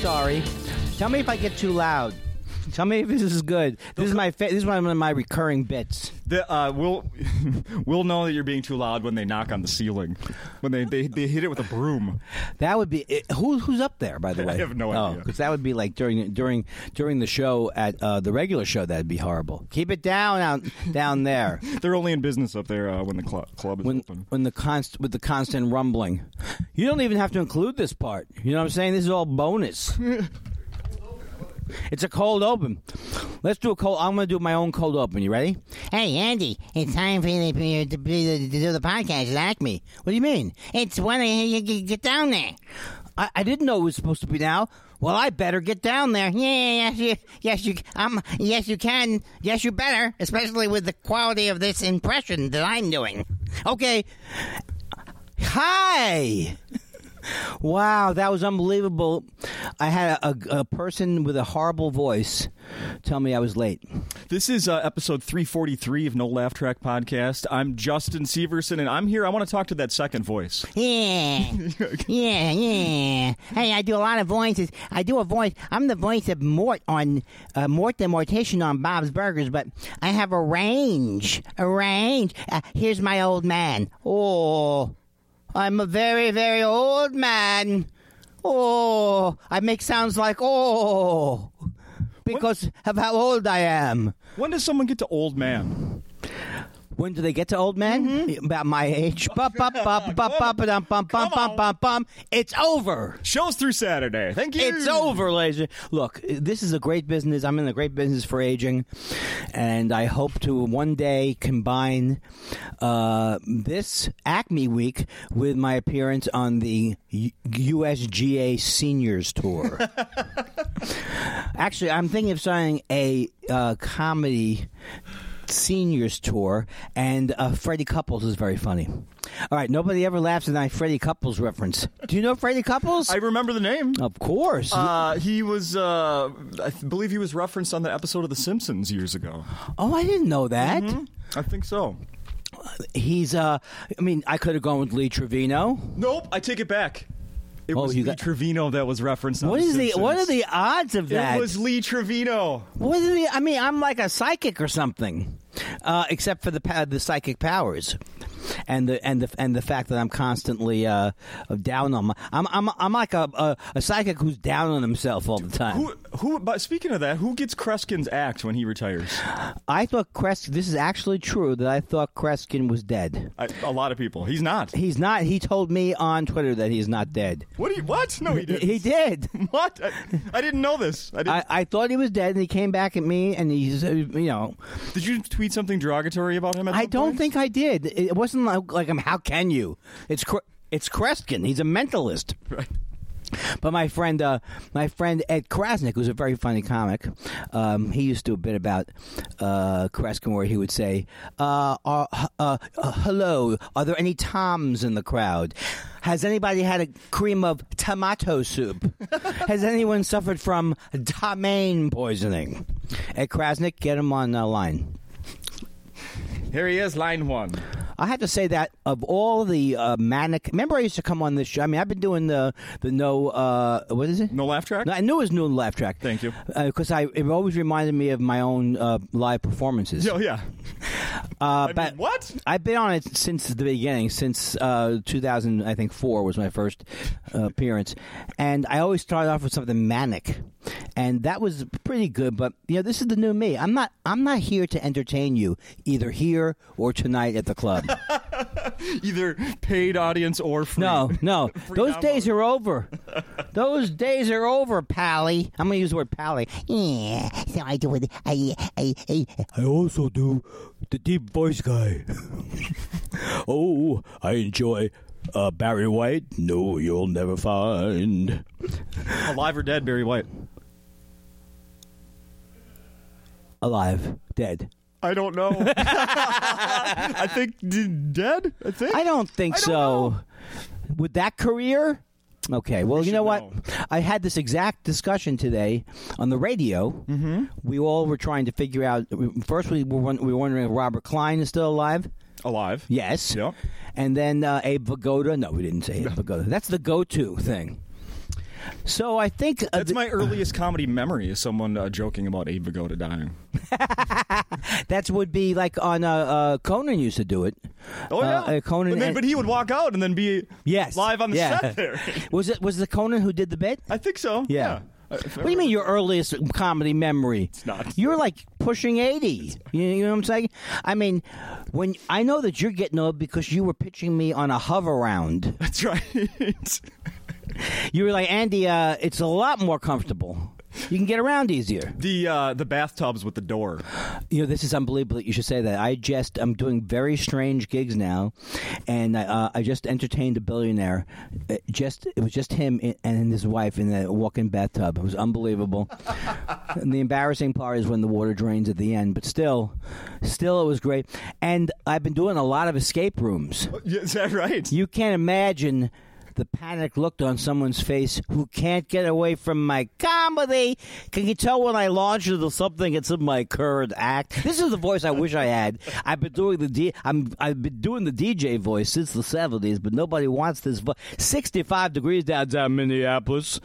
sorry. Tell me if I get too loud. Tell me if this is good. This is my fa- this is one of my recurring bits. The, uh, we'll we'll know that you're being too loud when they knock on the ceiling, when they they, they hit it with a broom. That would be it, who who's up there by the way. I have no oh, idea. because that would be like during during during the show at uh, the regular show. That'd be horrible. Keep it down out down there. They're only in business up there uh, when the cl- club is when open. when the const with the constant rumbling. You don't even have to include this part. You know what I'm saying? This is all bonus. It's a cold open. Let's do a cold. I'm going to do my own cold open. You ready? Hey, Andy, it's time for you to, to, to, to do the podcast at me? What do you mean? It's when you get get down there. I, I didn't know it was supposed to be now. Well, I better get down there. Yeah, yes, you, yes, you, um, yes, you can. Yes, you better, especially with the quality of this impression that I'm doing. Okay. Hi. Wow, that was unbelievable. I had a, a, a person with a horrible voice tell me I was late. This is uh, episode 343 of No Laugh Track Podcast. I'm Justin Severson, and I'm here. I want to talk to that second voice. Yeah, yeah, yeah. Hey, I do a lot of voices. I do a voice. I'm the voice of Mort on uh, Mort the Mortician on Bob's Burgers, but I have a range. A range. Uh, here's my old man. Oh, I'm a very, very old man. Oh, I make sounds like oh because of how old I am. When does someone get to old man? When do they get to old men? Mm-hmm. About my age. Bum, bum, bum, bum, bum, bum. It's over. Shows through Saturday. Thank you. It's over, ladies. Look, this is a great business. I'm in a great business for aging, and I hope to one day combine uh, this Acme Week with my appearance on the USGA Seniors Tour. Actually, I'm thinking of signing a uh, comedy seniors tour, and uh, Freddie Couples is very funny. All right, nobody ever laughs at my Freddie Couples reference. Do you know Freddie Couples? I remember the name. of course. Uh, he was, uh, I believe he was referenced on the episode of The Simpsons years ago. oh, I didn't know that. I think so. He's. uh I mean, I could have gone with Lee Trevino. Nope, I take it back. It Oh, was Lee got- Trevino that was referenced on What The is the? Simpsons. What are the odds of that? It was Lee Trevino. What is the? I mean, I'm like a psychic or something, uh, except for the the psychic powers, and the and the and the fact that I'm constantly uh, down on my. I'm I'm I'm like a, a a psychic who's down on himself all the time. Who, who? But speaking of that, who gets Kreskin's act when he retires? I thought Kres. This is actually true that I thought Kreskin was dead. I, a lot of people. He's not. He's not. He told me on Twitter that he's not dead. What? Do you, what? No, he didn't. He did. What? I, I didn't know this. I didn't, I, I thought he was dead, and he came back at me, and he's, you know, did you tweet something derogatory about him? At I don't point? think I did. It wasn't like, like um, how can you? It's it's Kreskin. He's a mentalist. Right. But my friend, uh, my friend Ed Crasnick, who's a very funny comic, um, he used to do a bit about uh, Kreskin where he would say, uh, uh, uh, uh, "Hello, are there any Toms in the crowd? Has anybody had a cream of tomato soup? Has anyone suffered from ptomaine poisoning?" Ed Crasnick, get him on uh, line. Here he is, line one. I have to say that of all the uh, manic, remember I used to come on this show. I mean, I've been doing the the no, uh, what is it? No laugh track. No, I knew it was no laugh track. Thank you. because I it always reminded me of my own uh, live performances. Oh yeah. Uh, I but mean, what? I've been on it since the beginning, since uh, 2000, I think four was my first uh, appearance, and I always started off with something manic, and that was pretty good. But you know, this is the new me. I'm not. I'm not here to entertain you, either here or tonight at the club. Either paid audience or free. No, no. Free Those download. days are over. Those days are over, Pally. I'm going to use the word Pally. Yeah, so I do it. I, I, I, I also do the deep voice guy. oh, I enjoy uh, Barry White. No, you'll never find. Alive or dead, Barry White. Alive, dead. I don't know. I think d- dead. I think. I don't think I don't so. know. With that career? Okay, well, you should know what? I had this exact discussion today on the radio. Mm-hmm. We all were trying to figure out. First, we were, we were wondering if Robert Klein is still alive. Alive. Yes. Yep. And then uh, Abe Vigoda. No, we didn't say Abe Vigoda. That's the go-to thing. So I think uh, That's th- my earliest comedy memory is someone uh, joking about Abe Vigoda dying. that would be like on uh, uh, Conan used to do it. Oh yeah, Uh, uh, Conan. But, then, but he would walk out and then be yes, live on the yeah. set there. was it was the Conan who did the bit? I think so. Yeah. Uh, if What do you mean your earliest comedy memory? It's not. You're like pushing eighty. You, you know what I'm saying? I mean, when I know that you're getting old because you were pitching me on a hover round. That's right. You were like Andy. Uh, it's a lot more comfortable. You can get around easier. the uh, the bathtubs with the door. You know, this is unbelievable that you should say that. I just, I'm doing very strange gigs now, and uh, I just entertained a billionaire. It just, it was just him and his wife in a walk-in bathtub. It was unbelievable. and the embarrassing part is when the water drains at the end, but still, still, it was great. And I've been doing a lot of escape rooms. Is that right? You can't imagine the panic looked on someone's face who can't get away from my comedy. Can you tell when I launch into something, it's in my current act? This is the voice I wish I had. I've been doing the D. I'm I've been doing the DJ voice since the seventies, but nobody wants this voice. Sixty-five degrees downtown Minneapolis.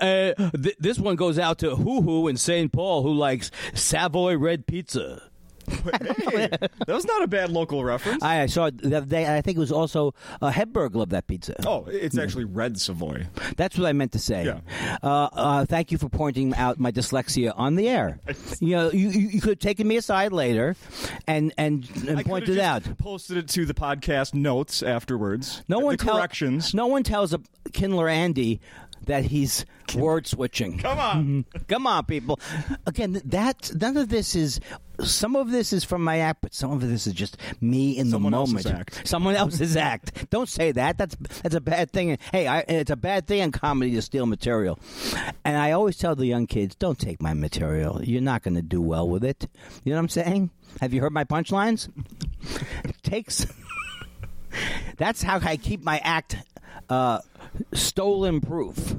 Uh, th- this one goes out to Hoo Hoo in St. Paul, who likes Savoy red pizza. hey, that was not a bad local reference. I I saw it the other day. I think it was also uh, Hedberg loved that pizza. oh, it's actually red Savoy. That's what I meant to say. Yeah. Uh, uh, thank you for pointing out my dyslexia on the air. you know, you, you could have taken me aside later and and, and pointed it out. Posted it to the podcast notes afterwards. No one the tell- corrections. No one tells a Kindler Andy that he's word switching. Come on. Come on, people. Again, that none of this is. Some of this is from my act, but some of this is just me in Someone the else's moment. act. Someone else's act. Don't say that. That's that's a bad thing. Hey, I, it's a bad thing in comedy to steal material. And I always tell the young kids, don't take my material. You're not going to do well with it. You know what I'm saying? Have you heard my punchlines? Takes. That's how I keep my act uh, stolen proof.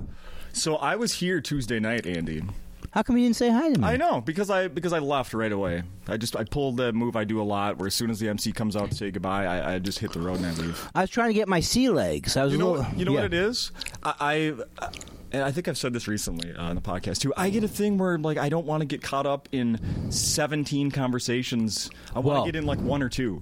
So I was here Tuesday night, Andy. How come you didn't say hi to me? I know because I because I left right away. I just I pulled the move I do a lot, where as soon as the MC comes out to say goodbye, I, I just hit the road and I leave. I was trying to get my sea legs. I was You know, little, you know yeah. what it is? I, I and I think I've said this recently uh, on the podcast too. I get a thing where like I don't want to get caught up in seventeen conversations. I want Well, to get in like one or two.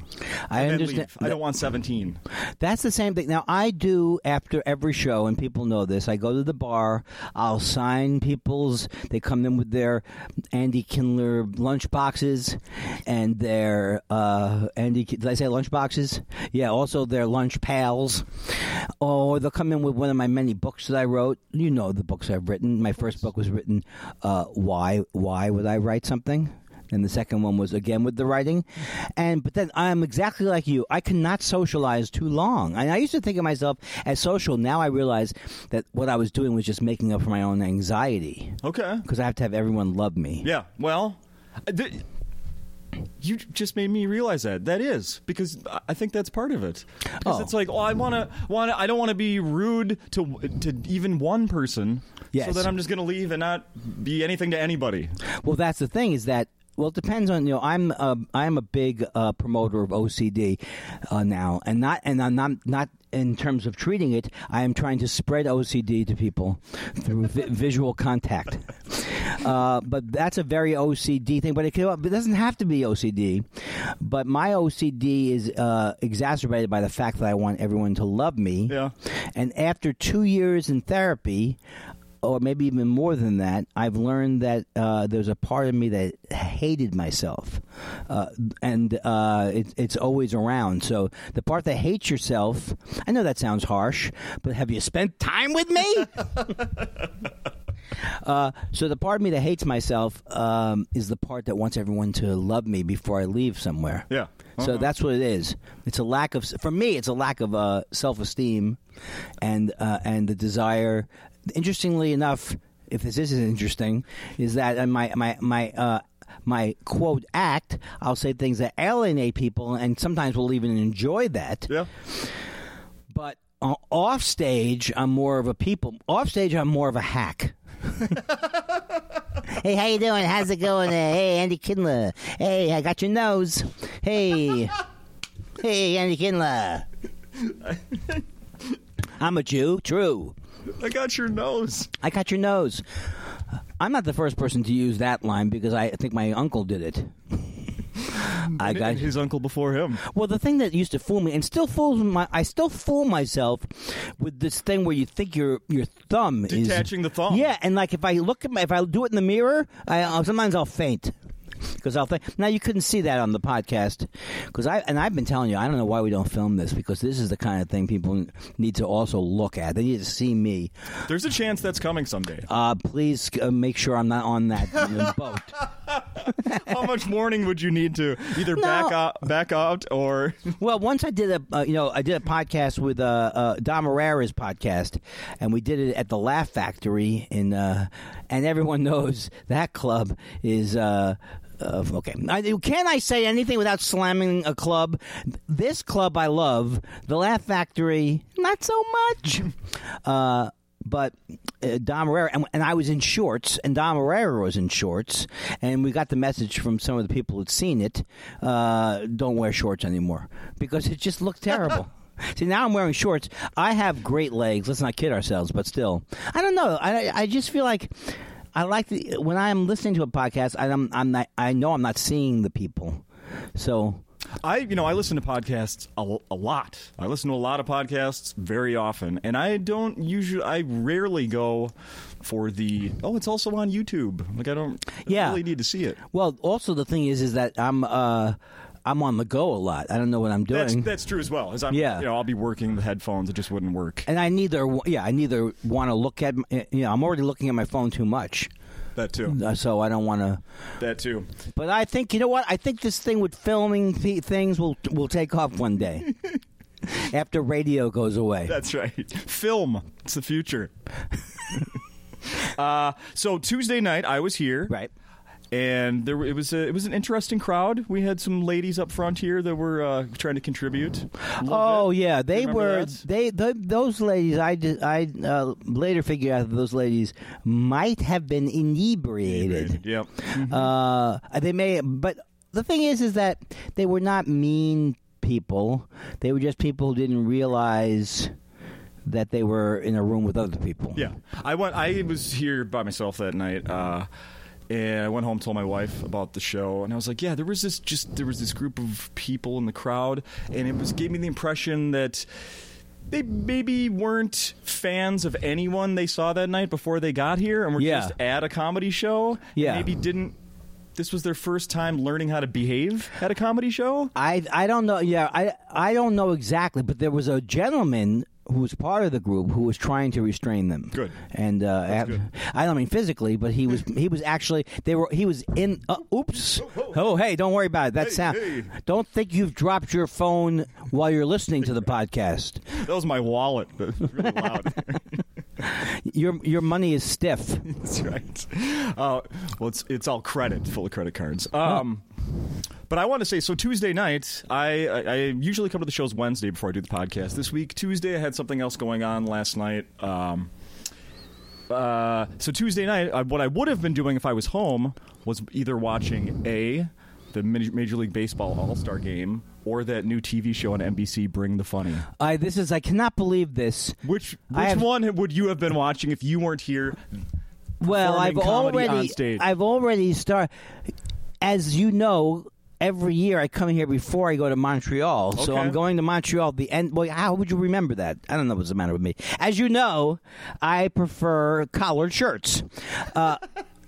I understand-. I don't want seventeen. That's the same thing. Now I do after every show, and people know this. I go to the bar. I'll sign people's. They come in with their Andy Kindler lunch boxes and their uh, Andy. Did I say lunch boxes? Yeah. Also their lunch pails. Or they'll come in with one of my many books that I wrote. You know the books I've written. My first book was written. Uh, why? Why would I write something? and the second one was again with the writing. And but then I'm exactly like you. I cannot socialize too long. And I used to think of myself as social. Now I realize that what I was doing was just making up for my own anxiety Okay. because I have to have everyone love me. Yeah. Well, uh, th- you just made me realize that that is because I think that's part of it. Because Oh. it's like, oh, I want to, want I don't want to be rude to to even one person. Yes. So that I'm just going to leave and not be anything to anybody. Well, that's the thing is that. Well, it depends on you know. I'm a, I'm a big uh, promoter of OCD uh, now, and not and I'm not not in terms of treating it. I am trying to spread OCD to people through vi- visual contact. Uh, but that's a very OCD thing. But it, can, it doesn't have to be OCD. But my OCD is uh, exacerbated by the fact that I want everyone to love me. Yeah. And after two years in therapy, or maybe even more than that, I've learned that uh, there's a part of me that hated myself, uh, and uh, it, it's always around. So the part that hates yourself, I know that sounds harsh, but have you spent time with me? Uh, so the part of me that hates myself um, is the part that wants everyone to love me before I leave somewhere. Yeah. So Uh-huh. that's what it is. It's a lack of, for me, it's a lack of uh, self esteem, and uh, and the desire. Interestingly enough, if this isn't interesting, is that in my my my. Uh, my quote act, I'll say things that alienate people, and sometimes we'll even enjoy that. Yeah. But uh, off stage, I'm more of a people. Off stage, I'm more of a hack. hey, how you doing? How's it going? Uh, hey, Andy Kindler. Hey, I got your nose. Hey, hey, Andy Kindler. I'm a Jew. True. I got your nose. I got your nose. I'm not the first person to use that line because I think my uncle did it. I And got his uncle before him. Well, the thing that used to fool me, and still fools my, I still fool myself with this thing where you think your your thumb is Detaching the thumb. Yeah, and like if I look at my, if I do it in the mirror, I uh, sometimes I'll faint because I'll think. Now you couldn't see that on the podcast because I and I've been telling you I don't know why we don't film this because this is the kind of thing people need to also look at. They need to see me. There's a chance that's coming someday. Uh, please uh, make sure I'm not on that uh, boat. How much warning would you need to either back out, back out, or Well, once I did a uh, you know I did a podcast with uh, uh, Dom Irrera's podcast, and we did it at the Laugh Factory in, uh, and everyone knows that club is. Uh, uh, okay, I, can I say anything without slamming a club? This club I love, the Laugh Factory, not so much. Uh, but uh, Dom Irrera and, and I was in shorts, and Dom Irrera was in shorts, and we got the message from some of the people who'd seen it: uh, don't wear shorts anymore because it just looked terrible. See, now I'm wearing shorts. I have great legs. Let's not kid ourselves, but still, I don't know. I I just feel like. I like the, when I'm listening to a podcast. I'm, I'm not, I know I'm not seeing the people, so I, you know, I listen to podcasts a, a lot. I listen to a lot of podcasts very often, and I don't usually, I rarely go for the. Oh, it's also on YouTube. Like I don't Yeah. really need to see it. Well, also the thing is, is that I'm uh, I'm on the go a lot. I don't know what I'm doing. That's that's true as well. As I'm, Yeah. you know, I'll be working the headphones. It just wouldn't work. and I neither, yeah, I neither want to look at, you know, I'm already looking at my phone too much, That too. uh, so I don't want to. That too. But I think you know what? I think this thing with filming th- things will will take off one day after radio goes away. That's right. Film. It's the future. uh, so Tuesday night, I was here. Right. And there it was a, it was an interesting crowd. We had some ladies up front here that were uh, trying to contribute. Oh bit. yeah, they were that? they, they those ladies. I did, I uh, later figured out that those ladies might have been inebriated. Yep. Uh, they may, but the thing is, is that they were not mean people. They were just people who didn't realize that they were in a room with other people. Yeah, I went. I was here by myself that night, uh, and I went home, told my wife about the show, and I was like, "Yeah, there was this just there was this group of people in the crowd, and it was gave me the impression that." They maybe weren't fans of anyone they saw that night before they got here, and were Yeah. just at a comedy show. Yeah. maybe didn't. This was their first time learning how to behave at a comedy show. I I don't know. Yeah, I I don't know exactly, but there was a gentleman who was part of the group who was trying to restrain them. Good. And uh, af- good. I don't mean physically, but he was he was actually they were he was in. Uh, oops. Oh hey, don't worry about it. That Hey, sound. hey. Don't think you've dropped your phone while you're listening to the podcast. That was my wallet. Really loud. Your your money is stiff. That's right. Uh, well, it's it's all credit, full of credit cards. Um, but I want to say, so Tuesday night, I, I I usually come to the shows Wednesday before I do the podcast. This week, Tuesday, I had something else going on last night. Um, uh, so Tuesday night, I, what I would have been doing if I was home was either watching a the Major League Baseball All Star Game or that new TV show on NBC, Bring the Funny. I this is I cannot believe this. Which which have- one would you have been watching if you weren't here? Well, I've already. I've already started. As you know, every year I come here before I go to Montreal. So I'm going to Montreal. The end. Well, how would you remember that? I don't know what's the matter with me. As you know, I prefer collared shirts. Uh,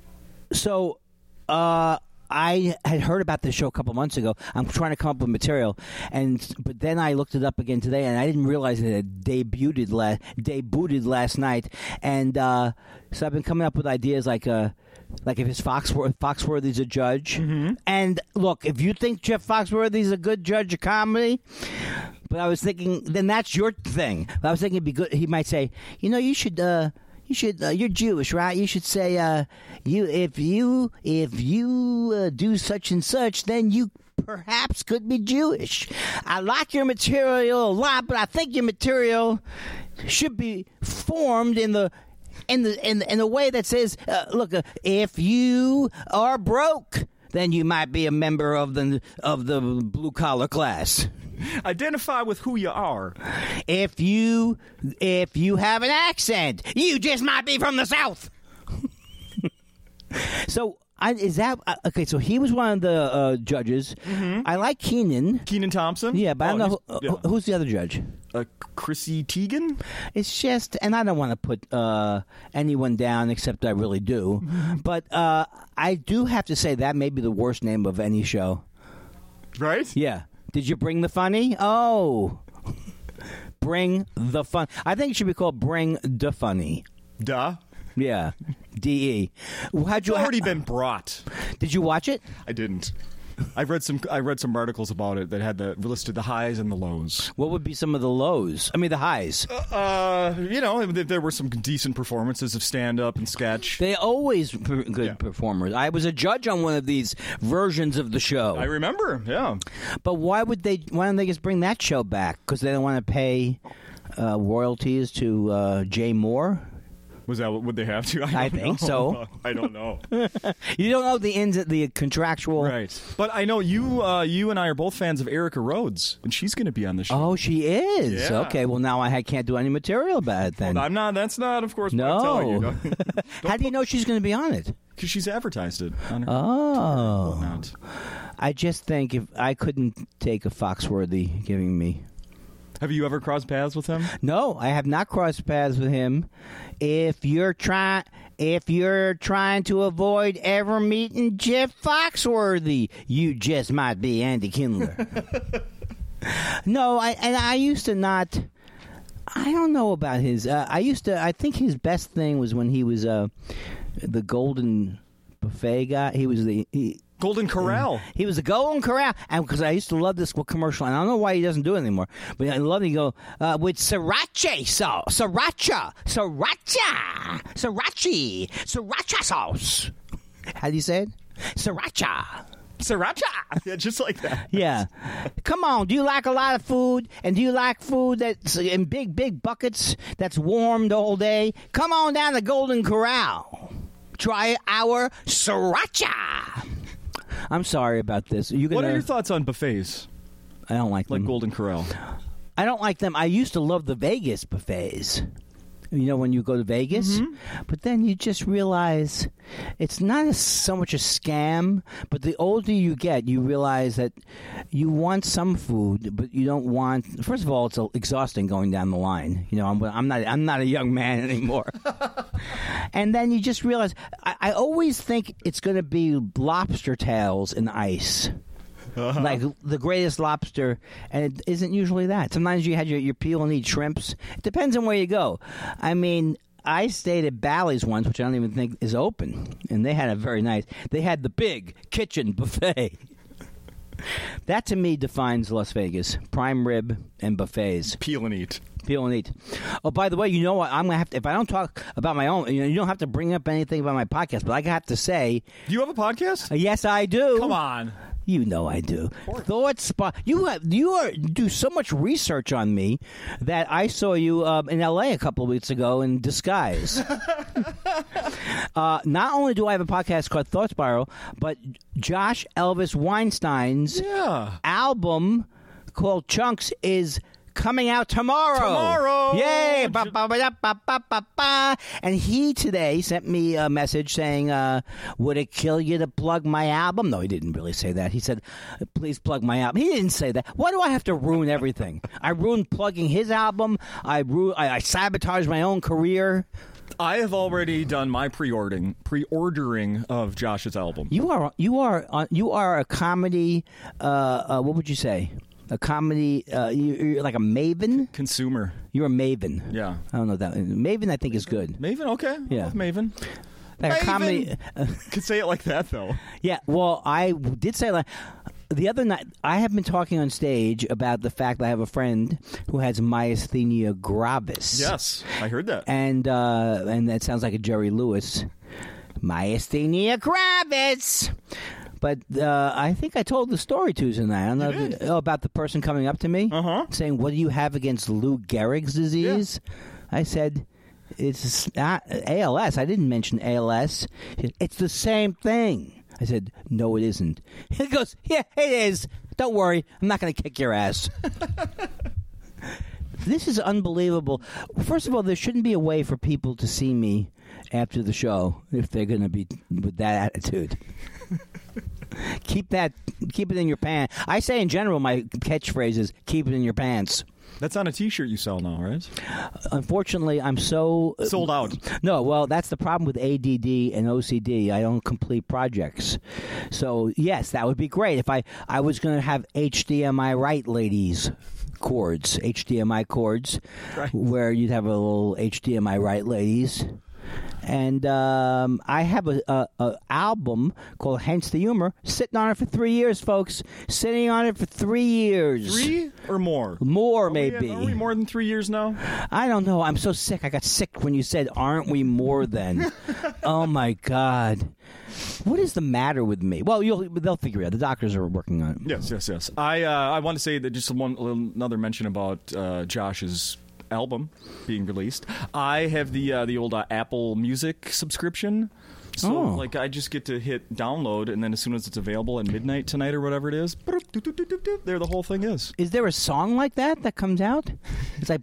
so. Uh, I had heard about this show a couple months ago. I'm trying to come up with material, and but then I looked it up again today, and I didn't realize it had debuted la- debuted last night. And uh, so I've been coming up with ideas like uh, like if his Foxworth Foxworthy's a judge, and look, if you think Jeff Foxworthy's a good judge of comedy, but I was thinking, then that's your thing. But I was thinking it'd be good. He might say, you know, you should. Uh, you should. Uh, you're Jewish, right? You should say, uh, you if you if you uh, do such and such, then you perhaps could be Jewish. I like your material a lot, but I think your material should be formed in the in the in, in a way that says, uh, look, uh, if you are broke. then you might be a member of the of the blue collar class. Identify with who you are. If you if you have an accent, you just might be from the south. so I, is that uh, okay? So he was one of the uh, judges. I like Kenan. Kenan Thompson. Yeah, but I don't Oh, know who, uh, yeah. who's the other judge. Uh, Chrissy Teigen. It's just, and I don't want to put uh, anyone down except I really do. but uh, I do have to say that may be the worst name of any show. Right. Yeah. Did you bring the funny? Oh. bring the fun. I think it should be called Bring the Funny. Duh. Yeah. D E. How'd you It's already been brought. Did you watch it? I didn't. I read some. I read some articles about it that had the listed the highs and the lows. What would be some of the lows? I mean, the highs. Uh, you know, th- there were some decent performances of stand up and sketch. They always per- good Yeah. performers. I was a judge on one of these versions of the show. I remember. Yeah. But why would they? Why don't they just bring that show back? Because they don't want to pay uh, royalties to uh, Jay Mohr. Was that what would they have to? I, I think know. so. I don't know. You don't know the ins, the contractual. right. But I know you. Uh, you and I are both fans of Erica Rhodes, and she's going to be on the show. Oh, she is. Yeah. Okay. Well, now I can't do any material about it then. I'm not. That's not, of course. What I'm telling you. no. How do you know she's going to be on it? Because she's advertised it on her. Oh. I just think if I couldn't take a Foxworthy giving me. Have you ever crossed paths with him? No, I have not crossed paths with him. If you're trying, if you're trying to avoid ever meeting Jeff Foxworthy, you just might be Andy Kindler. no, I and I used to not. I don't know about his. Uh, I used to. I think his best thing was when he was uh, the Golden Buffet guy. He was the. He, Golden Corral. he was the Golden Corral, and because I used to love this commercial, and I don't know why he doesn't do it anymore, but I love it. Go uh, with sriracha sauce, sriracha, sriracha, sriracha, sriracha sauce. How do you say it? Sriracha. Sriracha. Yeah, just like that. Yeah. Come on. Do you like a lot of food? And do you like food that's in big, big buckets that's warmed all day? Come on down to Golden Corral. Try our sriracha. I'm sorry about this. You What gonna? are your thoughts on buffets I don't like them. like them. Golden Corral? I don't like them. I used to love the Vegas buffets. You know, when you go to Vegas, mm-hmm. but then you just realize it's not a, so much a scam. But the older you get, you realize that you want some food, but you don't want. First of all, it's exhausting going down the line. You know, I'm, I'm not. I'm not a young man anymore. and then you just realize. I, I always think it's going to be lobster tails and ice like the greatest lobster, and it isn't usually that. Sometimes you had your, your peel and eat shrimps. It depends on where you go. I mean, I stayed at Bally's once, which I don't even think is open, and they had a very nice. They had the big kitchen buffet. That to me defines Las Vegas: prime rib and buffets. Peel and eat. Peel and eat. Oh, by the way, you know what? I'm gonna have to. If I don't talk about my own, you know, you don't have to bring up anything about my podcast, but I have to say, Do you have a podcast? uh, yes, I do. Come on. You know I do. Thought spot. You have, you are do so much research on me that I saw you um, in L.A. a couple of weeks ago in disguise. uh, not only do I have a podcast called Thought Spiral, but Josh Elvis Weinstein's Yeah. album called Chunks is coming out tomorrow. Tomorrow! Yay! Ba, ba, ba, ba, ba, ba, ba. And he today sent me a message saying, uh, Would it kill you to plug my album? No, he didn't really say that. He said, Please plug my album. He didn't say that. Why do I have to ruin everything? I ruined plugging his album. I, ru- I, I sabotaged my own career. I have already done my pre-ordering pre-ordering of Josh's album. You are you are uh, you are a comedy. Uh, uh, what would you say? A comedy. Uh, you, you're like a maven. Consumer. You're a maven. Yeah. I don't know that maven. I think is good. Maven, okay. Yeah. Love Maven. Like a comedy. uh, Could say it like that though. yeah. Well, I did say like the other night. I have been talking on stage about the fact that I have a friend who has myasthenia gravis. Yes, I heard that. and uh, and that sounds like a Jerry Lewis. Myasthenia gravis. But uh, I think I told the story Tuesday night. I don't know if- oh, about the person coming up to me Uh-huh. saying, "What do you have against Lou Gehrig's disease?" I said, "It's not ALS." I didn't mention ALS. It's the same thing. I said, "No, it isn't." He goes, "Yeah, it is. Don't worry, I'm not going to kick your ass." this is unbelievable. First of all, there shouldn't be a way for people to see me after the show if they're going to be with that attitude. keep that, keep it in your pants. I say in general, my catchphrase is "keep it in your pants." That's on a T-shirt you sell now, right? Unfortunately, I'm so Sold out. No, well, that's the problem with ADD and OCD. I don't complete projects. So yes, that would be great if I I was going to have HDMI right ladies cords, HDMI cords, Right. where you'd have a little HDMI right ladies. And um, I have a, a, a album called "Hence the Humor" sitting on it for three years, folks. Sitting on it for three years, Three or more? more Are we- maybe. Are we more than three years now? I don't know. I'm so sick. I got sick when you said, "Aren't we more than?" oh my god, what is the matter with me? Well, you'll they'll figure it out. The doctors are working on it. Yes, yes, yes. I uh, I want to say that just one another mention about uh, Josh's album being released. I have the uh, the old uh, Apple Music subscription. So Oh. like I just get to hit download and then as soon as it's available at midnight tonight or whatever it is, there the whole thing is. Is there a song like that that comes out? It's like,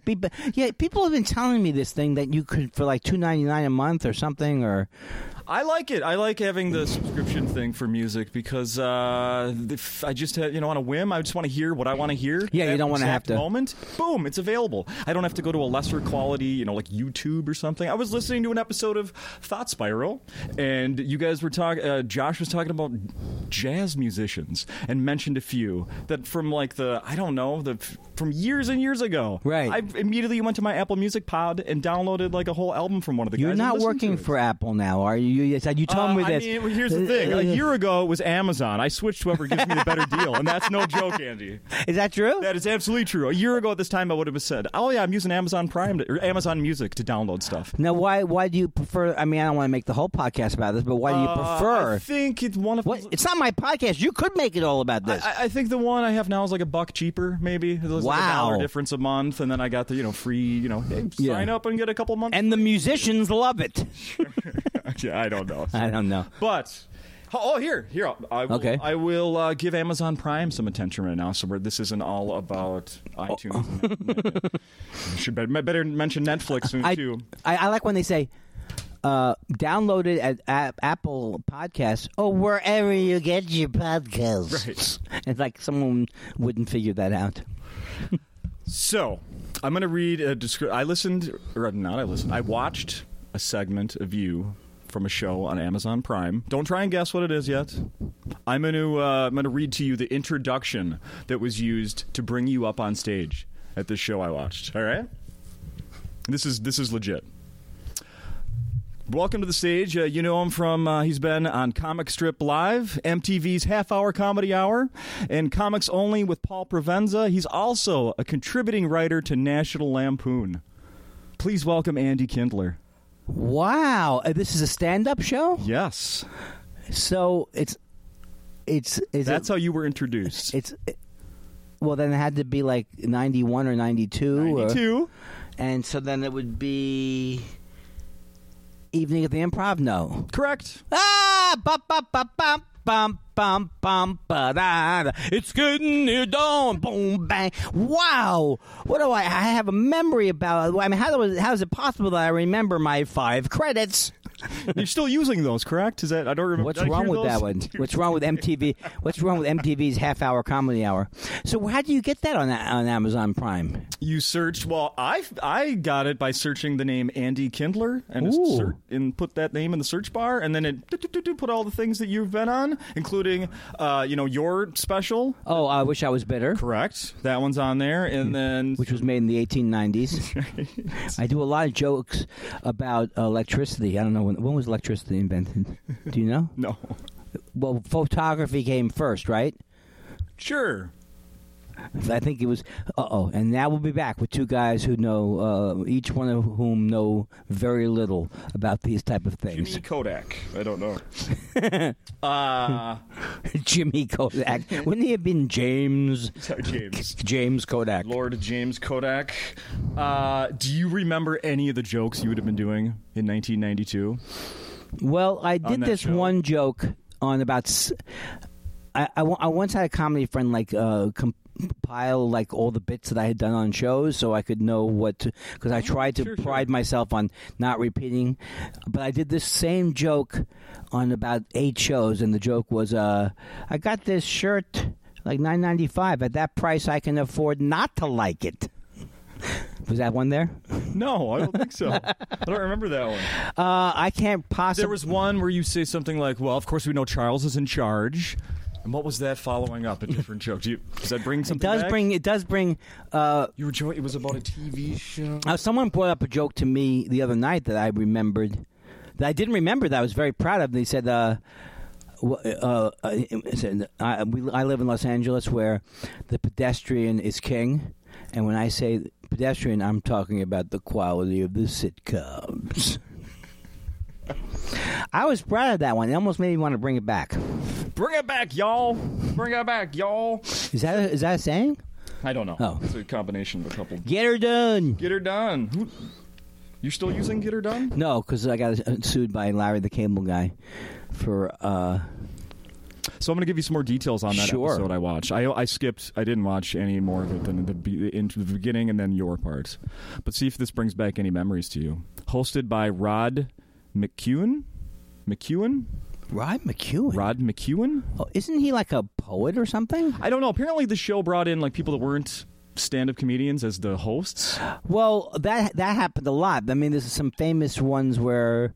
yeah, people have been telling me this thing that you could for like two ninety nine a month or something, or I like it. I like having the subscription thing for music because uh, if I just had, you know on a whim, I just want to hear what I want to hear. Yeah, you don't wanna have to- Moment, boom, it's available. I don't have to go to a lesser quality, you know, like YouTube or something. I was listening to an episode of Thought Spiral, and you guys were talking. Uh, Josh was talking about jazz musicians and mentioned a few that from like the I don't know the from years and years ago. Right. I immediately went to my Apple Music pod and downloaded like a whole album from one of the you're guys. and not working for Apple now, are you? You, said- you told Uh, me I this. mean, well, here's the thing. A year ago, it was Amazon. I switched to whoever gives me the better deal, and that's no joke, Andy. Is that true? That is absolutely true. A year ago at this time, I would have said, "Oh yeah, I'm using Amazon Prime to, or Amazon Music to download stuff." now, why why do you prefer? I mean, I don't want to make the whole podcast about this, but why do you Uh, prefer? I think it's one of. what? It's not my podcast. You could make it all about this. I, I think the one I have now is like a buck cheaper, maybe. There's like a Wow. dollar difference a month, and then I got the you know free, you know, hey, Yeah. sign up and get a couple months. and the musicians love it. yeah, I don't know. I don't know. But oh, here, here, I will, Okay. I will uh, give Amazon Prime some attention right now, so where this isn't all about iTunes. Should better, better mention Netflix soon I, too. I, I like when they say, uh, download it at, at Apple Podcasts or wherever you get your podcasts. Right. It's like someone wouldn't figure that out. So I'm going to read a description. I listened, or not I listened. I watched a segment of you from a show on Amazon Prime. Don't try and guess what it is yet. I'm going to uh, I'm going to read to you the introduction that was used to bring you up on stage at this show I watched. All right. This is this is legit. Welcome to the stage. Uh, you know him from, uh, he's been on Comic Strip Live, MTV's Half Hour Comedy Hour, and Comics Only with Paul Provenza. He's also a contributing writer to National Lampoon. Please welcome Andy Kindler. Wow, uh, this is a stand-up show. Yes. So it's it's is That's it, how you were introduced. it's. well, then it had to be like ninety-one or ninety-two. Or, 92. and so then it would be evening at the Improv. No. Correct. Ah, ba ba ba ba bum bum bum ba da. da. It's getting near dawn. Boom bang. Wow. What do I? I have a memory about. I mean, how was how is it possible that I remember my five credits? You're still using those, correct? Is that I don't remember. What's I wrong with that one? What's wrong with MTV? What's wrong with MTV's half hour comedy hour? So how do you get that on on Amazon Prime? You searched. Well, I I got it by searching the name Andy Kindler and just and put that name in the search bar, and then it put all the things that you've been on, including uh, you know your special. Oh, I wish I was better. Correct. That one's on there, and then which was made in the 1890s. I do a lot of jokes about electricity. I don't know when, when was electricity invented. Do you know? no, Well, photography came first, right? sure. I think it was. Uh oh. And now we'll be back with two guys who know, uh, each one of whom know very little about these type of things. Jimmy Kodak. I don't know. uh, Jimmy Kodak. Wouldn't he have been James? sorry, James. James Kodak. Lord James Kodak. Uh, do you remember any of the jokes you would have been doing in 1992? Well, I did that this show. one joke on about. s- I, I once had a comedy friend like uh, compile like all the bits that I had done on shows, so I could know what to. Because I tried to sure, sure. pride myself on not repeating, but I did this same joke on about eight shows, and the joke was, uh, "I got this shirt like nine ninety five. At that price, I can afford not to like it." Was that one there? No, I don't think so. I don't remember that one. Uh, I can't possibly. There was one where you say something like, "Well, of course we know Charles is in charge." And what was that following up? A different joke. Do you, does that bring something? It does back? bring. It does bring. Uh, You were jo- It was about a TV show. uh, someone brought up a joke to me the other night that I remembered. That I didn't remember. That I was very proud of. They said. Uh, uh, uh, said, I, we, I live in Los Angeles, where the pedestrian is king, and when I say pedestrian, I'm talking about the quality of the sitcoms. I was proud of that one. It almost made me want to bring it back. Bring it back, y'all. Bring it back, y'all. Is that a, is that a saying? I don't know. Oh. It's a combination of a couple. Get her done. Get her done. Who? You still using Get her done? No, because I got sued by Larry the Cable Guy for. uh So I'm going to give you some more details on that Sure. episode I watched. I, I skipped. I didn't watch any more of it than the be- into the beginning and then your part. But see if this brings back any memories to you. Hosted by Rod McKuen. McKuen. Rod McKuen. Rod McKuen. Oh, isn't he like a poet or something? I don't know. Apparently, the show brought in like people that weren't stand-up comedians as the hosts. Well, that that happened a lot. I mean, there's some famous ones where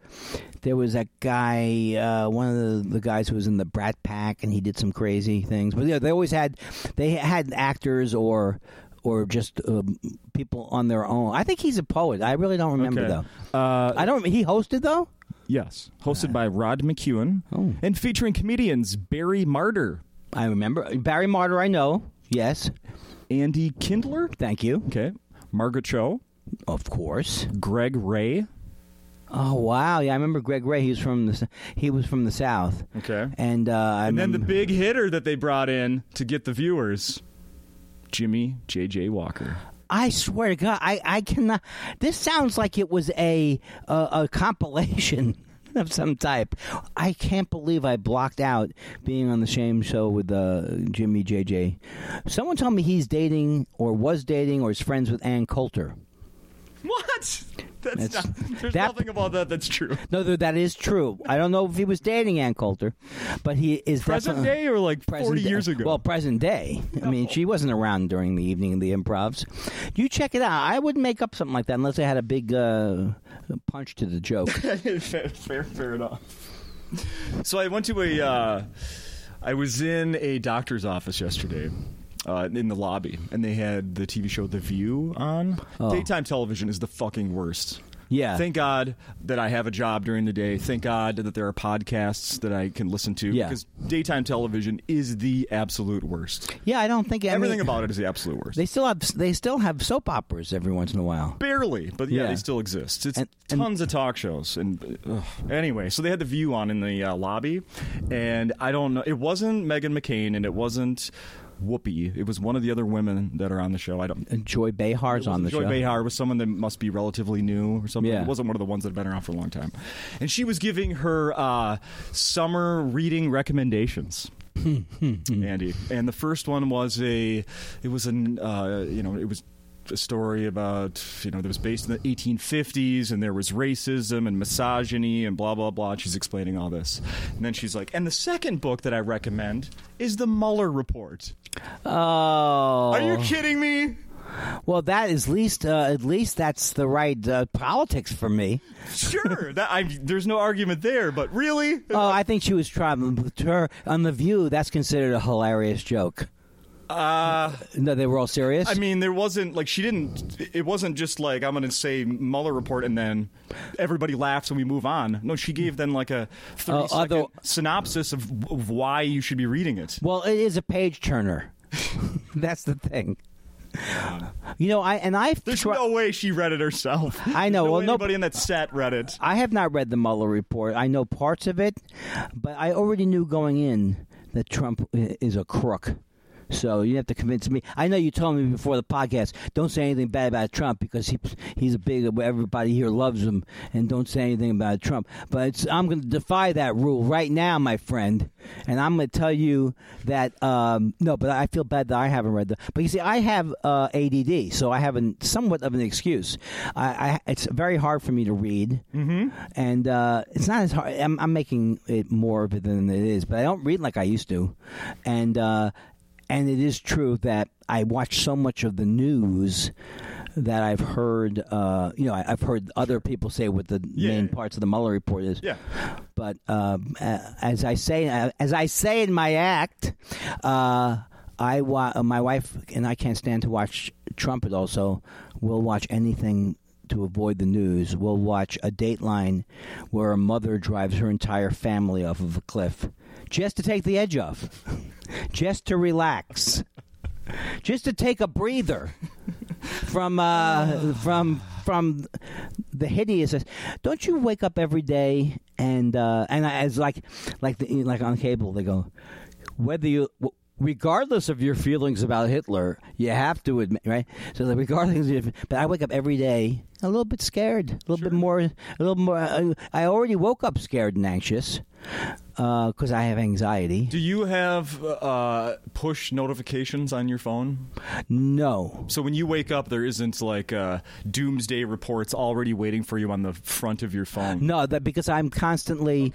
there was that guy, uh, one of the, the guys who was in the Brat Pack, and he did some crazy things. But yeah, they always had they had actors or or just um, people on their own. I think he's a poet. I really don't remember Okay. though. Uh, I don't. He hosted though. yes, hosted by Rod McKuen Oh. and featuring comedians Barry Marder, I remember Barry Marder. I know. Yes, Andy Kindler, thank you. okay, Margaret Cho, Of course. Greg Ray, Oh wow! Yeah, I remember Greg Ray. He was from the he was from the South, okay, and uh, I and then the remember- big hitter that they brought in to get the viewers, Jimmy J.J. Walker. I swear to God, I, I cannot. This sounds like it was a a, a compilation of some type. I can't believe I blocked out being on the same show with uh, Jimmy JJ. Someone told me he's dating or was dating or is friends with Ann Coulter. What? That's, That's- not, there's that- nothing about that that's true. No, th- that is true. I don't know if he was dating Ann Coulter, but he is Present definitely- day or like Present forty day- years ago? Well, present day. I mean, she wasn't around during the evening of the improvs. You check it out. I wouldn't make up something like that unless I had a big uh, punch to the joke. fair, fair, fair enough. So I went to a. Uh, I was in a doctor's office yesterday. Uh, in the lobby, and they had the TV show The View on. Oh. Daytime television is the fucking worst. Yeah. Thank God that I have a job during the day. Thank God that there are podcasts that I can listen to. Yeah. Because daytime television is the absolute worst. yeah, I don't think I Everything mean, about it is the absolute worst. They still have they still have soap operas every once in a while. Barely, but yeah, Yeah. they still exist. It's And- and- tons of talk shows, and ugh. anyway, so they had the View on in the uh, lobby, and I don't know. It wasn't Meghan McCain, and it wasn't Whoopi. It was one of the other women that are on the show. I don't. And Joy Behar's on the Joy show. Joy Behar was someone that must be relatively new or something. Yeah. It wasn't one of the ones that have been around for a long time. And she was giving her uh, summer reading recommendations. Andy, and the first one was a, it was an, uh, you know, it was a story about, you know, that was based in the 1850s, and there was racism and misogyny and blah blah blah. She's explaining all this, and then she's like, and the second book that I recommend is the Mueller report. Oh, Are you kidding me? well, that is least uh, at least that's the right uh, politics for me. Sure, that I, there's no argument there, but really, Oh, I think she was trying to her on the View. That's considered a hilarious joke. Uh, No, they were all serious. I mean, there wasn't like she didn't. It wasn't just like I'm going to say Mueller report and then everybody laughs and we move on. No, she gave them like a 30 Uh, second although- synopsis of, of why you should be reading it. Well, it is a page turner. That's the thing. You know, I and I There's no way she read it herself. I know, No well, way no- anybody in that set read it. I have not read the Mueller report. I know parts of it, but I already knew going in that Trump is a crook. So you have to convince me. I know you told me before the podcast, don't say anything bad about Trump because he he's a big. Everybody here loves him, and don't say anything about Trump. But it's, I'm going to defy that rule right now, my friend, and I'm going to tell you that um, no. But I feel bad that I haven't read the. But you see, I have uh, ADD, so I have an, somewhat of an excuse. I, I it's very hard for me to read, mm-hmm. and uh, it's not as hard. I'm, I'm making it more of it than it is, but I don't read like I used to, and. Uh, and it is true that I watch so much of the news that I've heard, uh, you know, I, have heard other people say what the Yeah. main parts of the Mueller report is. Yeah. But um, uh, as I say, as I say in my act, uh, I wa- uh, my wife and I can't stand to watch Trump at all, so we'll watch anything to avoid the news. We'll watch a Dateline where a mother drives her entire family off of a cliff just to take the edge off, just to relax, just to take a breather from uh, from from the hideousness. Don't you wake up every day and uh, and as like like the, like on cable they go whether you. Regardless of your feelings about Hitler, you have to admit, right? So, that regardless, of, but I wake up every day a little bit scared, a little bit more, a little more. Uh, I already woke up scared and anxious because I have anxiety. Do you have uh, push notifications on your phone? No, So when you wake up, there isn't like uh, doomsday reports already waiting for you on the front of your phone. No, that because I'm constantly.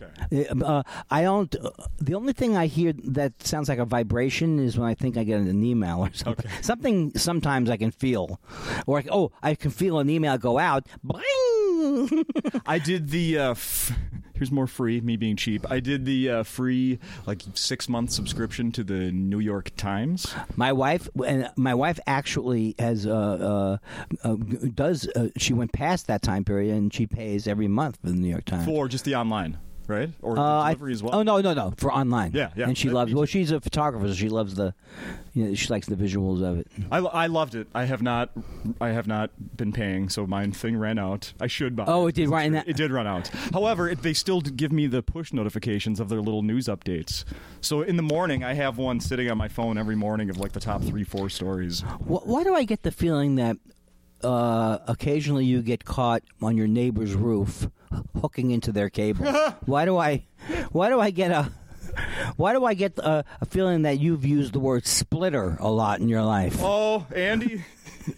Uh, I don't. Uh, the only thing I hear that sounds like a vibration is when I think I get an email or something. Something sometimes I can feel, or like, oh, I can feel an email go out. Bling! I did the. Uh, f- here's more free. Me being cheap. I did the uh, free like six month subscription to the New York Times. my wife and my wife actually has uh, uh, uh, does. Uh, she went past that time period and she pays every month for the New York Times. for just the online, right? Or Uh, I- delivery as well. Oh no, no, no! For online, Yeah, yeah. And she loves. Well, she's a photographer, so she loves the. You know, she likes the visuals of it. I, I loved it. I have not I have not been paying, so my thing ran out. I should buy. Oh, it did run out. It did run out. However, it, they still give me the push notifications of their little news updates. So in the morning, I have one sitting on my phone every morning of like the top three, four stories. Wh- Why do I get the feeling that uh, occasionally you get caught on your neighbor's roof hooking into their cable? why do I? Why do I get a? Why do I get a, a feeling that you've used the word splitter a lot in your life? Oh, Andy,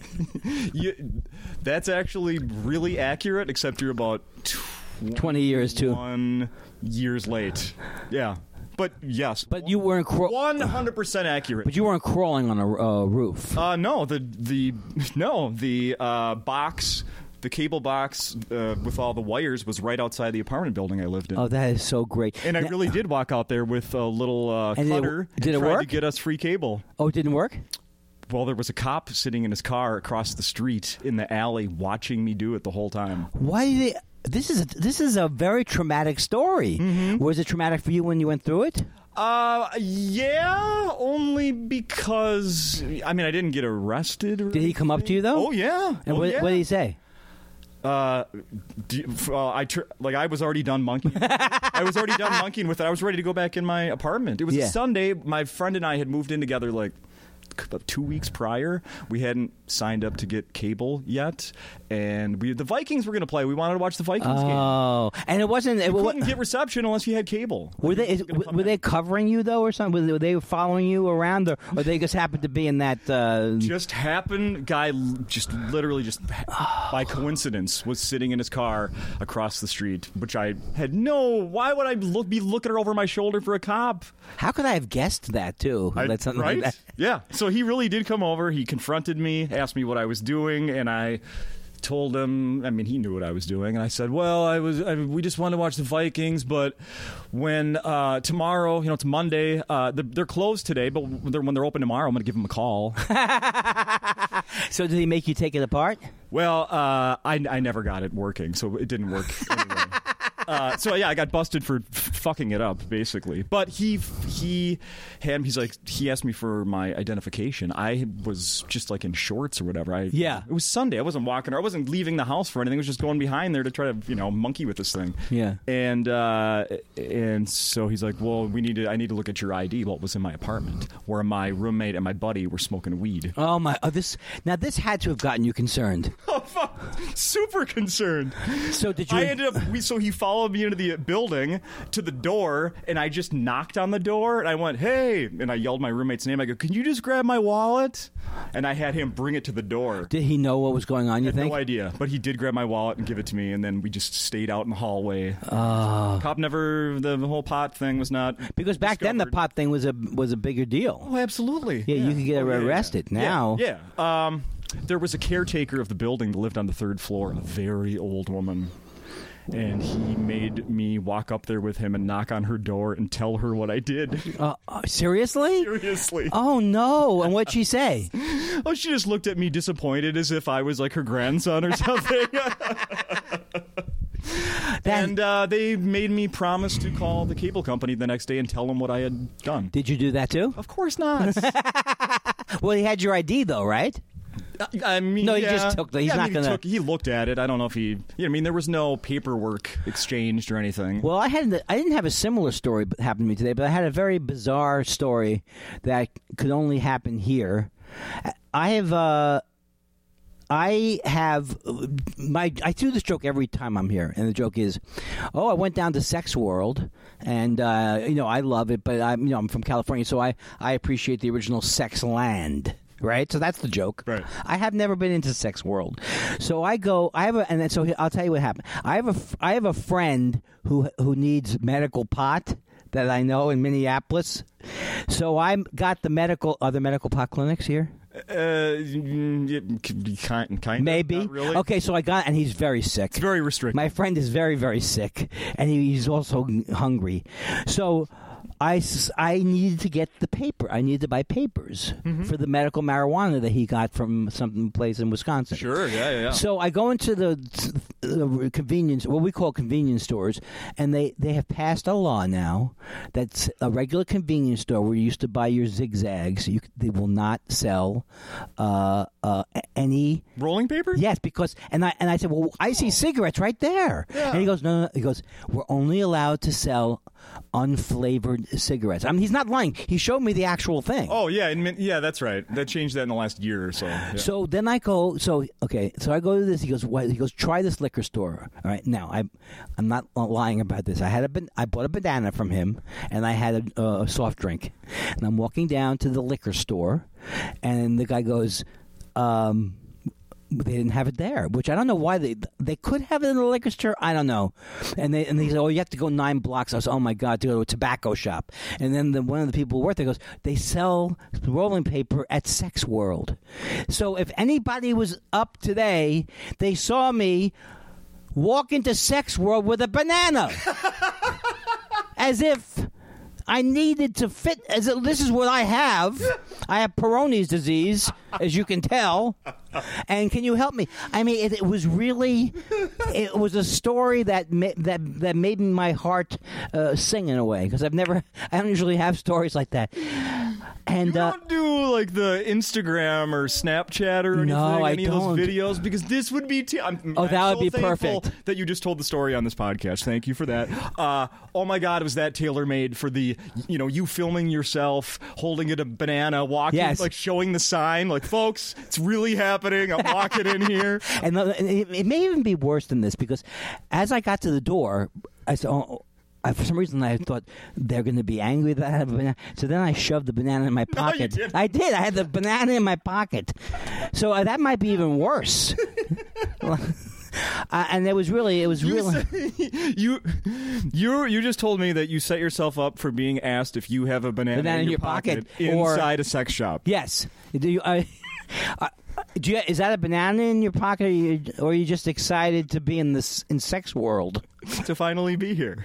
you, that's actually really accurate. Except you're about 20 years, too. One years late. Yeah, but yes, But you weren't one hundred percent accurate. But you weren't crawling on a uh, roof. Uh, no, the the no the uh, box, the cable box uh, with all the wires was right outside the apartment building I lived in. Oh, that is so great. and I Now- really did walk out there with a little uh, And did it- cutter did it tried to get us free cable. Oh, it didn't work. Well, there was a cop sitting in his car across the street in the alley watching me do it the whole time. Why did it? This is a, this is a very traumatic story. Mm-hmm. Was it traumatic for you when you went through it? Uh, yeah, only because I mean I didn't get arrested. Or Did he come up to you though? Oh yeah. And oh, what, yeah. what did he say? Uh, do, uh, I tr- like I was already done monkeying. I was already done monkeying with it. I was ready to go back in my apartment. It was Yeah. a Sunday. My friend and I had moved in together like two weeks prior. We hadn't signed up to get cable yet, and we the Vikings were going to play. We wanted to watch the Vikings game. Oh, and it wasn't. It, You wa- couldn't get reception unless you had cable. were they is, were they covering you though, or something? Were they, following you around, or, or they just happened to be in that? Uh, Just happened, guy just literally just by coincidence was sitting in his car across the street, which I had no. Why would I look be looking over my shoulder for a cop? how could I have guessed that too? I- right? like that. Yeah. So he really did come over. He confronted me, asked me what I was doing, and I told him. I mean, he knew what I was doing, and I said, "Well, I was. I, we just wanted to watch the Vikings, but when uh, tomorrow, you know, it's Monday. Uh, they're, they're closed today, but when they're, when they're open tomorrow, I'm going to give them a call." So did he make you take it apart? well, uh, I, I never got it working, so it didn't work anyway. Uh, so yeah, I got busted for f- fucking it up basically. But he he had he's like he asked me for my identification. I was just like in shorts or whatever. I Yeah. It was Sunday. I wasn't walking. or I wasn't leaving the house for anything. I was just going behind there to try to you know monkey with this thing. Yeah. And uh, and so he's like, well, we need to. I need to look at your ID. Well, it was in my apartment where my roommate and my buddy were smoking weed. Oh my! Oh, this now this had to have gotten you concerned. Oh fuck! Super concerned. So did you? I ended up. We, so he followed me into the building to the door, and I just knocked on the door, and I went, "Hey!" And I yelled my roommate's name. I go, "Can you just grab my wallet?" And I had him bring it to the door. did he know what was going on? You had think? no idea, but he did grab my wallet and give it to me, and then we just stayed out in the hallway. Oh. Cop never. The whole pot thing was not Because back then the pot thing was a was a bigger deal. Oh, absolutely. Yeah, you could get Oh, yeah, yeah. arrested. Yeah, Now- yeah. Um, there was a caretaker of the building that lived on the third floor, a very old woman. And he made me walk up there with him and knock on her door and tell her what I did. Uh, uh, seriously? Seriously. Oh no! And what'd she say? Oh, she just looked at me disappointed as if I was like her grandson or something. And uh, they made me promise to call the cable company the next day and tell them what I had done. Did you do that too? Of course not. Well, he had your ID though, right? I mean, No, he yeah. just took the- he's Yeah, I not mean, gonna- took- He looked at it. I don't know if he. Yeah, I mean, there was no paperwork exchanged or anything. Well, I had I didn't have a similar story happen to me today, but I had a very bizarre story that could only happen here. I have uh I have my I do this joke every time I'm here, and the joke is, oh, I went down to Sex World, and uh, you know I love it, but I'm you know I'm from California, so I I appreciate the original Sex Land. Right, so that's the joke. Right. I have never been into Sex World, so I go. I have a, and then so I'll tell you what happened. I have a, I have a friend who who needs medical pot that I know in Minneapolis. So I got the medical. Are there medical pot clinics here? Uh, yeah, kind, kind Maybe. Not really. Okay, so I got, and he's very sick. It's very restricted. My friend is very, very sick, and he, he's also hungry. So I, I needed to get the paper. I needed to buy papers Mm-hmm. for the medical marijuana that he got from some place in Wisconsin. sure. Yeah. Yeah. yeah. So I go into the convenience, what we call convenience stores, and they, they have passed a law now that's a regular convenience store where you used to buy your zigzags. You, they will not sell uh, uh, any. Rolling paper. Yes, because and I and I said, well, I see cigarettes right there, Yeah. and he goes, no, no, no. he goes, we're only allowed to sell unflavored cigarettes. I mean, he's not lying. He showed me the actual thing. Oh yeah. Min- yeah. That's right. That changed that in the last year or so. Yeah. So then I go. So okay. So I go to this. He goes. What? He goes. Try this liquor store. All right. Now I, I'm not lying about this. I had a. ban- I bought a banana from him, and I had a, a soft drink. And I'm walking down to the liquor store, and the guy goes. Um, they didn't have it there, which I don't know why they they could have it in the liquor store. I don't know. And they and they said, "Oh, you have to go nine blocks." I was, "Oh my god, to go to a tobacco shop." And then the, one of the people who worked there goes, "They sell rolling paper at Sex World." So if anybody was up today, they saw me walk into Sex World with a banana, as if. I needed to fit. As if this is what I have. I have Peyronie's disease, as you can tell. And can you help me? I mean, it, it was really, it was a story that ma- that that made my heart uh, sing in a way because I've never, I don't usually have stories like that. And You uh, don't do like the Instagram or Snapchat or anything, No, I any don't. of those videos because this would be. T- I'm, Oh, I'm that would be perfect. That you just told the story on this podcast. Thank you for that. Uh, oh my God, was that tailor made for the you know you filming yourself holding it a banana, walking Yes. like showing the sign, like folks, it's really happening. I'm walking in here. and it, it may even be worse than this because as I got to the door, I said, oh, I, for some reason, I thought they're going to be angry that I have a banana. So then I shoved the banana in my pocket. didn't. I did. I had the banana in my pocket. So uh, that might be even worse. uh, and it was really, it was You, really. say- you you you just told me that you set yourself up for being asked if you have a banana, Banana in your, pocket, or- inside a sex shop. Yes. Do you? I, uh, do you, is that a banana in your pocket, or, you, or are you just excited to be in this in sex world? to finally be here.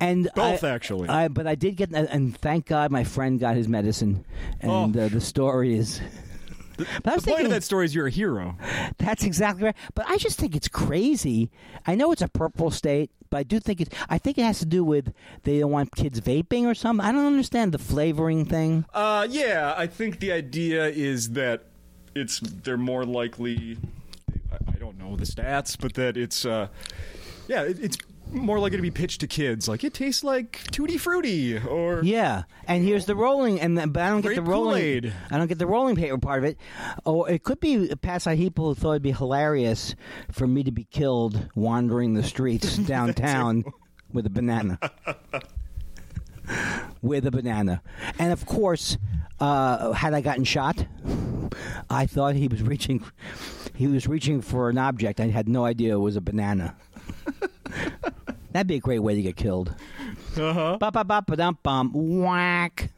And Both, I- actually. I, but I did get, and thank God my friend got his medicine, and Oh. uh, the story is But I The was point thinking of that story is you're a hero. that's exactly right. But I just think it's crazy. I know it's a purple state, but I do think it. I think it has to do with they don't want kids vaping or something. I don't understand the flavoring thing. Uh, yeah, I think the idea is that it's they're more likely. I, I don't know the stats, but that it's uh, yeah, it, it's more likely to be pitched to kids. Like it tastes like tutti frutti, or Yeah, and here's the rolling, and then, but I don't get the rolling. Kool-Aid. I don't get the rolling paper part of it. Or it could be past people who thought it'd be hilarious for me to be killed wandering the streets downtown with a banana. with a banana, and of course, uh, had I gotten shot, I thought he was reaching. He was reaching for an object. I had no idea it was a banana. That'd be a great way to get killed. Ba ba ba ba dum bum whack.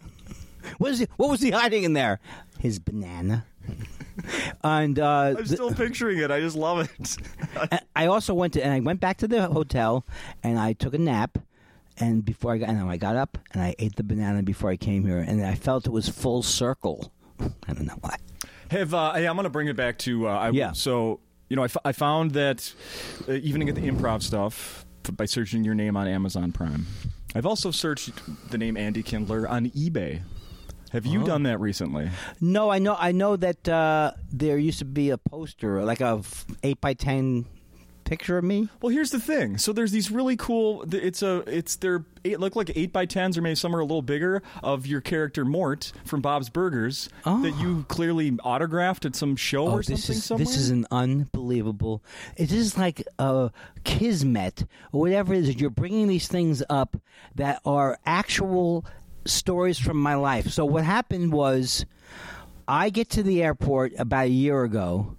What is he? What was he hiding in there? His banana. and uh, I'm still picturing it. I just love it. I also went to and I went back to the hotel and I took a nap. And before I got, and I got up and I ate the banana before I came here, and I felt it was full circle. I don't know why. Have uh, hey, I'm going to bring it back to uh, I, Yeah. So you know, I, f- I found that uh, even to get the improv stuff by searching your name on Amazon Prime. I've also searched the name Andy Kindler on eBay. Have you done that recently? No, I know. I know that uh, there used to be a poster, like a eight by ten picture of me. Well, here's the thing. So there's these really cool. It's a. It's they're eight, look like eight by tens, or maybe some are a little bigger of your character Mort from Bob's Burgers that ah. you clearly autographed at some show oh, or Oh, this something is somewhere. this is an unbelievable. It is like a kismet or whatever it is. You're bringing these things up that are actual stories from my life. So what happened was, I get to the airport about a year ago,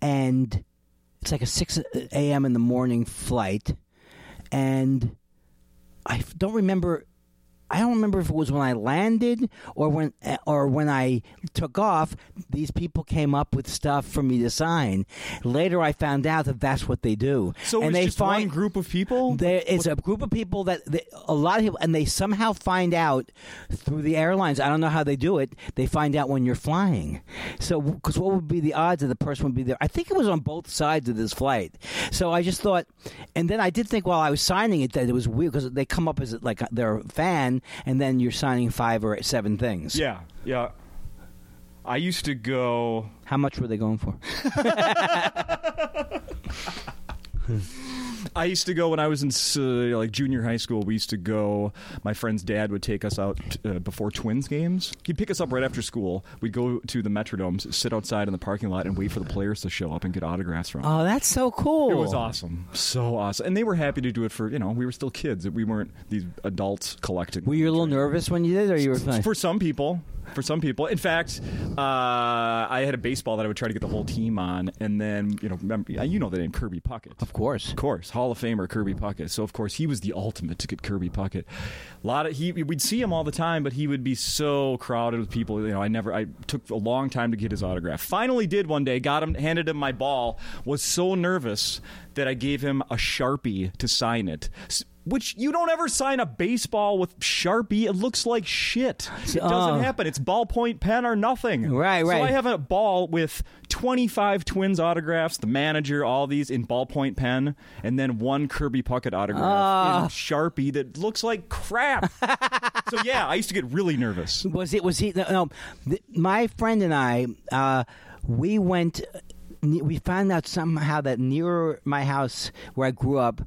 and it's like a six a.m. in the morning flight, and I don't remember. I don't remember if it was when I landed or when or when I took off. These people came up with stuff for me to sign. Later, I found out that that's what they do. so and it's they find group of people. there is a group of people that they, a lot of people, and they somehow find out through the airlines. I don't know how they do it. They find out when you're flying. So, because what would be the odds that the person would be there? I think it was on both sides of this flight. So I just thought, and then I did think while I was signing it that it was weird because they come up as like they're fan, and then you're signing five or seven things. yeah, yeah. I used to go. How much were they going for? I used to go when I was in uh, like junior high school. We used to go. My friend's dad would take us out uh, before Twins games. He'd pick us up right after school. We'd go to the Metrodome, sit outside in the parking lot, and wait for the players to show up and get autographs from. them. Oh, that's so cool. It was awesome, so awesome, and they were happy to do it for you know we were still kids. We weren't these adults collecting. Were you a little nervous when you did, or you were fine? For some people, for some people. In fact, uh, I had a baseball that I would try to get the whole team on, and then you know, remember, you know the name Kirby Puckett. Of course. Of course, Hall of Famer Kirby Puckett. So of course he was the ultimate to get Kirby Puckett. A lot of he we'd see him all the time, but he would be so crowded with people. You know, I never. I took a long time to get his autograph. Finally, did one day. Got him. Handed him my ball. Was so nervous that I gave him a sharpie to sign it. Which you don't ever sign a baseball with Sharpie. It looks like shit. It doesn't Oh. happen. It's ballpoint pen or nothing. Right, right. So. I have a ball with 25 Twins autographs, the manager, all these in ballpoint pen, and then one Kirby Puckett autograph Ah. in Sharpie that looks like crap. so yeah, I used to get really nervous. Was it? Was he? No. no th- my friend and I, uh, we went. We found out somehow that near my house where I grew up,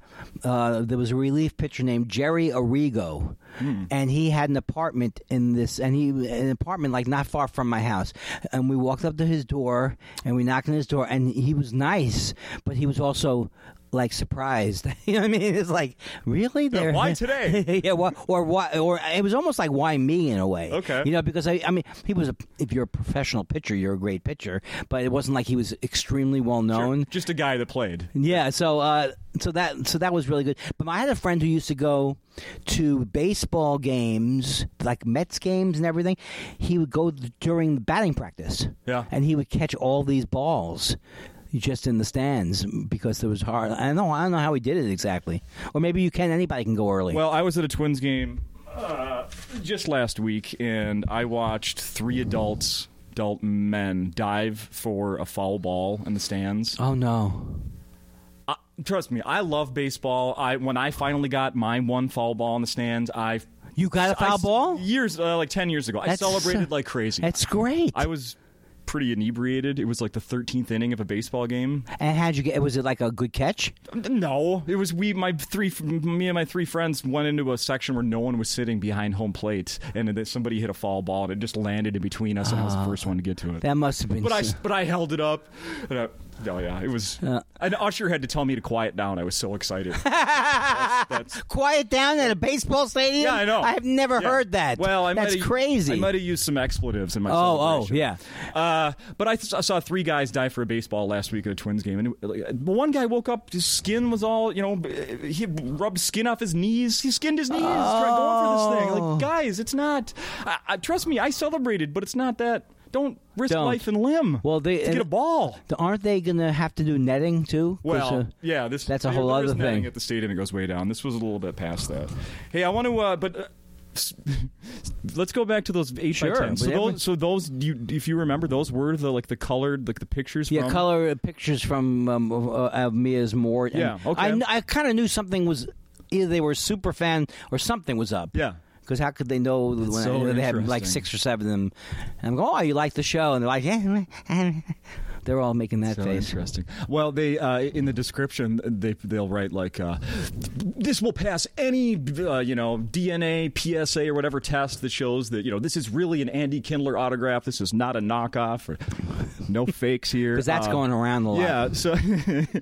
uh, there was a relief pitcher named Gerry Arrigo, and he had an apartment in this, and he an apartment like not far from my house. And we walked up to his door, and we knocked on his door, and he was nice, but he was also like surprised. you know what I mean? It's like really there. why today? yeah, why, or why? Or it was almost like why me in a way. Okay. you know, because I, I mean, he was a. If you're a professional pitcher, you're a great pitcher, but it wasn't like he was extremely well known. Just a guy that played. Yeah, so uh, so that so that was really good. But I had a friend who used to go to baseball games, like Mets games and everything. He would go during the batting practice. Yeah. and he would catch all these balls. Just in the stands because it was hard. I don't know. I don't know how he did it exactly. Or maybe you can. Anybody can go early. Well, I was at a Twins game uh, just last week, and I watched three adults adult men dive for a foul ball in the stands. Oh no. Trust me, I love baseball. I when I finally got my one foul ball in the stands, I You got a foul ball? years uh, like ten years ago. I celebrated like crazy. That's great. I was pretty inebriated. It was like the 13th inning of a baseball game. and how'd you get? Was it like a good catch? No, it was we. My three, me and my three friends went into a section where no one was sitting behind home plate, and then somebody hit a foul ball, and it just landed in between us, and I was the first one to get to it. That must have been. but I, but I held it up. I, oh yeah, it was. Uh. And Usher had to tell me to quiet down. I was so excited. that's, that's, quiet down at a baseball stadium. yeah, I know. I've never Yeah. heard that. Well, I that's crazy. I might have used some expletives in my. Oh, oh, yeah. Uh, but I, th- I saw three guys die for a baseball last week at a Twins game, and uh, one guy woke up, his skin was all, you know, he rubbed skin off his knees. He skinned his knees trying going for this thing. Oh. Like, guys, it's not. I, I, trust me, I celebrated, but it's not that. Don't risk Don't. life and limb. Well, they- to get a ball. Aren't they going to have to do netting too? Well, uh, yeah, this that's a whole other thing. At the stadium, it goes way down. This was a little bit past that. Hey, I want to, uh, but. Uh, Let's go back to those eight Sure, by ten. So those, so those, you, if you remember, those were the like the colored, like the pictures. yeah, from, color pictures from um, uh, of Mia's Mort. Yeah, okay. I, I kind of knew something was either they were super fan or something was up. Yeah. Because how could they know when so they had like six or seven of them? And I'm going, oh, you like the show? And they're like, yeah. They're all making that So face. interesting. Well, they uh, in the description they they'll write like uh, this will pass any uh, you know DNA PSA or whatever test that shows that you know this is really an Andy Kindler autograph. This is not a knockoff or no fakes here. Because that's Uh, going around a lot. Yeah. So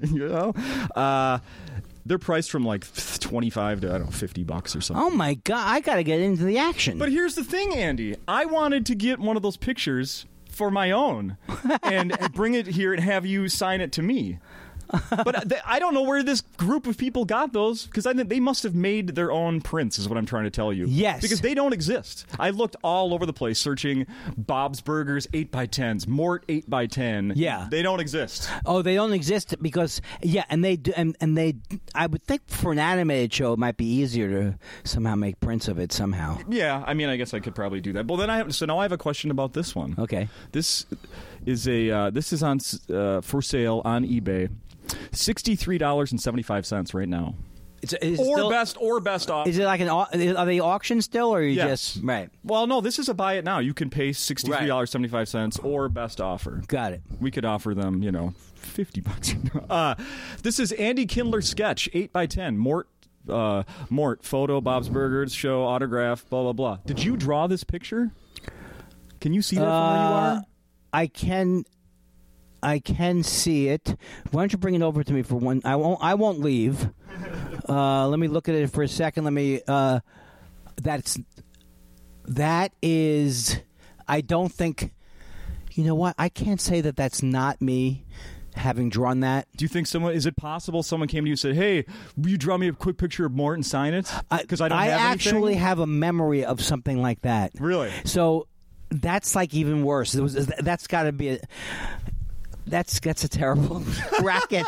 you know. They're priced from like twenty-five to I don't know fifty bucks or something. Oh my god! I got to get into the action. But here's the thing, Andy. I wanted to get one of those pictures for my own and bring it here and have you sign it to me. But th- I don't know where this group of people got those because I think they must have made their own prints. Is what I'm trying to tell you. Yes. because they don't exist. I looked all over the place searching Bob's Burgers eight x tens, Mort eight x ten. Yeah. they don't exist. Oh, they don't exist because yeah, and they do, and, and they. I would think for an animated show, it might be easier to somehow make prints of it somehow. Yeah, I mean, I guess I could probably do that. Well, then I have so now I have a question about this one. Okay. This is a uh, this is on uh, for sale on eBay. Sixty three dollars and seventy five cents right now. It's, is Or still- best or best off. Is it like an? au- Are they auction still, or you Yes. just right? Well, no, this is a buy it now. You can pay sixty three dollars seventy five cents or best offer. Got it. We could offer them, you know, fifty bucks. uh, this is Andy Kindler sketch eight by ten. Mort. Uh, Mort photo, Bob's Burgers show autograph, blah blah blah. Did you draw this picture? Can you see that from where you Uh, are? I can. I can see it. Why don't you bring it over to me for one? I won't. I won't leave. Uh, let me look at it for a second. Let me. Uh, that's. That is. I don't think. You know what? I can't say that that's not me having drawn that. Do you think someone is it possible someone came to you and said, "Hey, will you draw me a quick picture of Mort and sign it?" Because I, don't have actually anything? have a memory of something like that. Really? So that's like even worse. It was, that's got to be a. That's that's a terrible racket.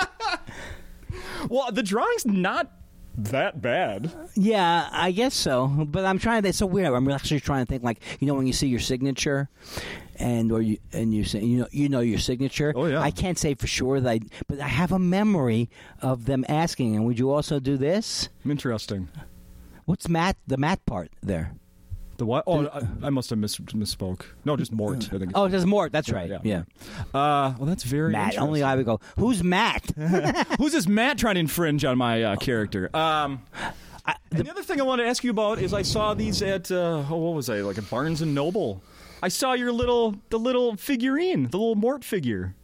Well, the drawing's not that bad. Yeah, I guess so. But I'm trying to. It's so weird. I'm actually trying to think like you know when you see your signature, and or you and you say you know you know your signature. Oh, yeah. I can't say for sure that, I, but I have a memory of them asking. And would you also do this? Interesting. What's Matt? The Matt part there. The what? Oh, I, I must have mis- misspoke. No, just Mort. I think. Oh, there's more. That's right. yeah. Yeah, Uh, well, that's very Matt. interesting. Only I would go. Who's Matt? Who's this Matt trying to infringe on my uh, character? Um, and the other thing I want to ask you about is I saw these at uh, oh, what was I like at Barnes and Noble. I saw your little the little figurine, the little Mort figure.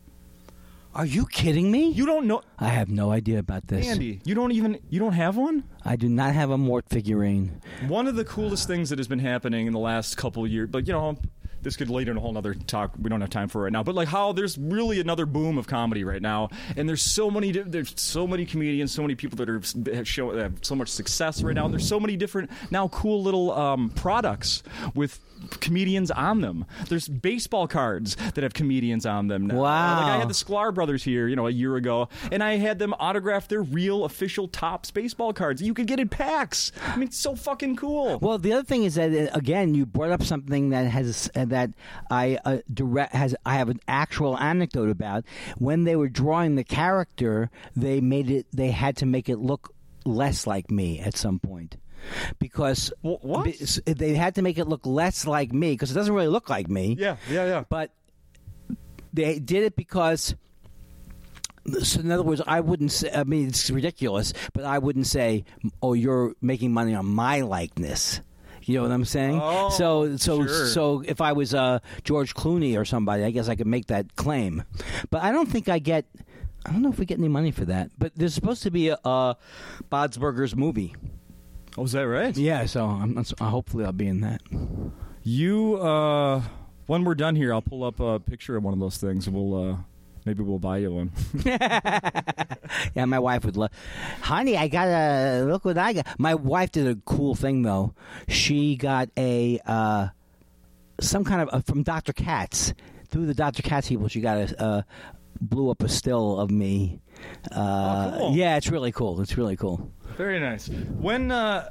Are you kidding me? You don't know I have no idea about this. Andy. You don't even you don't have one. I do not have a Mort figurine. One of the coolest things that has been happening in the last couple of years, but you know, this could lead in a whole other talk. We don't have time for it right now. But like how there's really another boom of comedy right now, and there's so many di- there's so many comedians, so many people that are have show have so much success right now, and there's so many different now cool little um, products with comedians on them. There's baseball cards that have comedians on them now. Wow. Like I had the Sklar brothers here, you know, a year ago, and I had them autograph their real official Topps baseball cards. You could get in packs. I mean, it's so fucking cool. Well, the other thing is that uh, again, you brought up something that has uh, that I uh, direct has I have an actual anecdote about. When they were drawing the character, they made it. They had to make it look less like me at some point. Because what? they had to make it look less like me because it doesn't really look like me. yeah, yeah, yeah. but they did it because so in other words i wouldn't say i mean it's ridiculous but i wouldn't say oh you're making money on my likeness you know what i'm saying Oh, so so sure. so if i was uh, george clooney or somebody i guess i could make that claim but i don't think i get i don't know if we get any money for that but there's supposed to be a, a Bob's Burgers movie Oh, is that right? yeah so I'm, I'm- hopefully i'll be in that You, uh, when we're done here, I'll pull up a picture of one of those things, and we'll uh, maybe we'll buy you one. Yeah, my wife would love. Honey, I got a look what I got. My wife did a cool thing though. She got a uh, some kind of uh, from Dr. Katz through the Dr. Katz people. She got a uh, blew up a still of me. Uh, Oh, cool. Yeah, it's really cool. It's really cool. Very nice. When uh,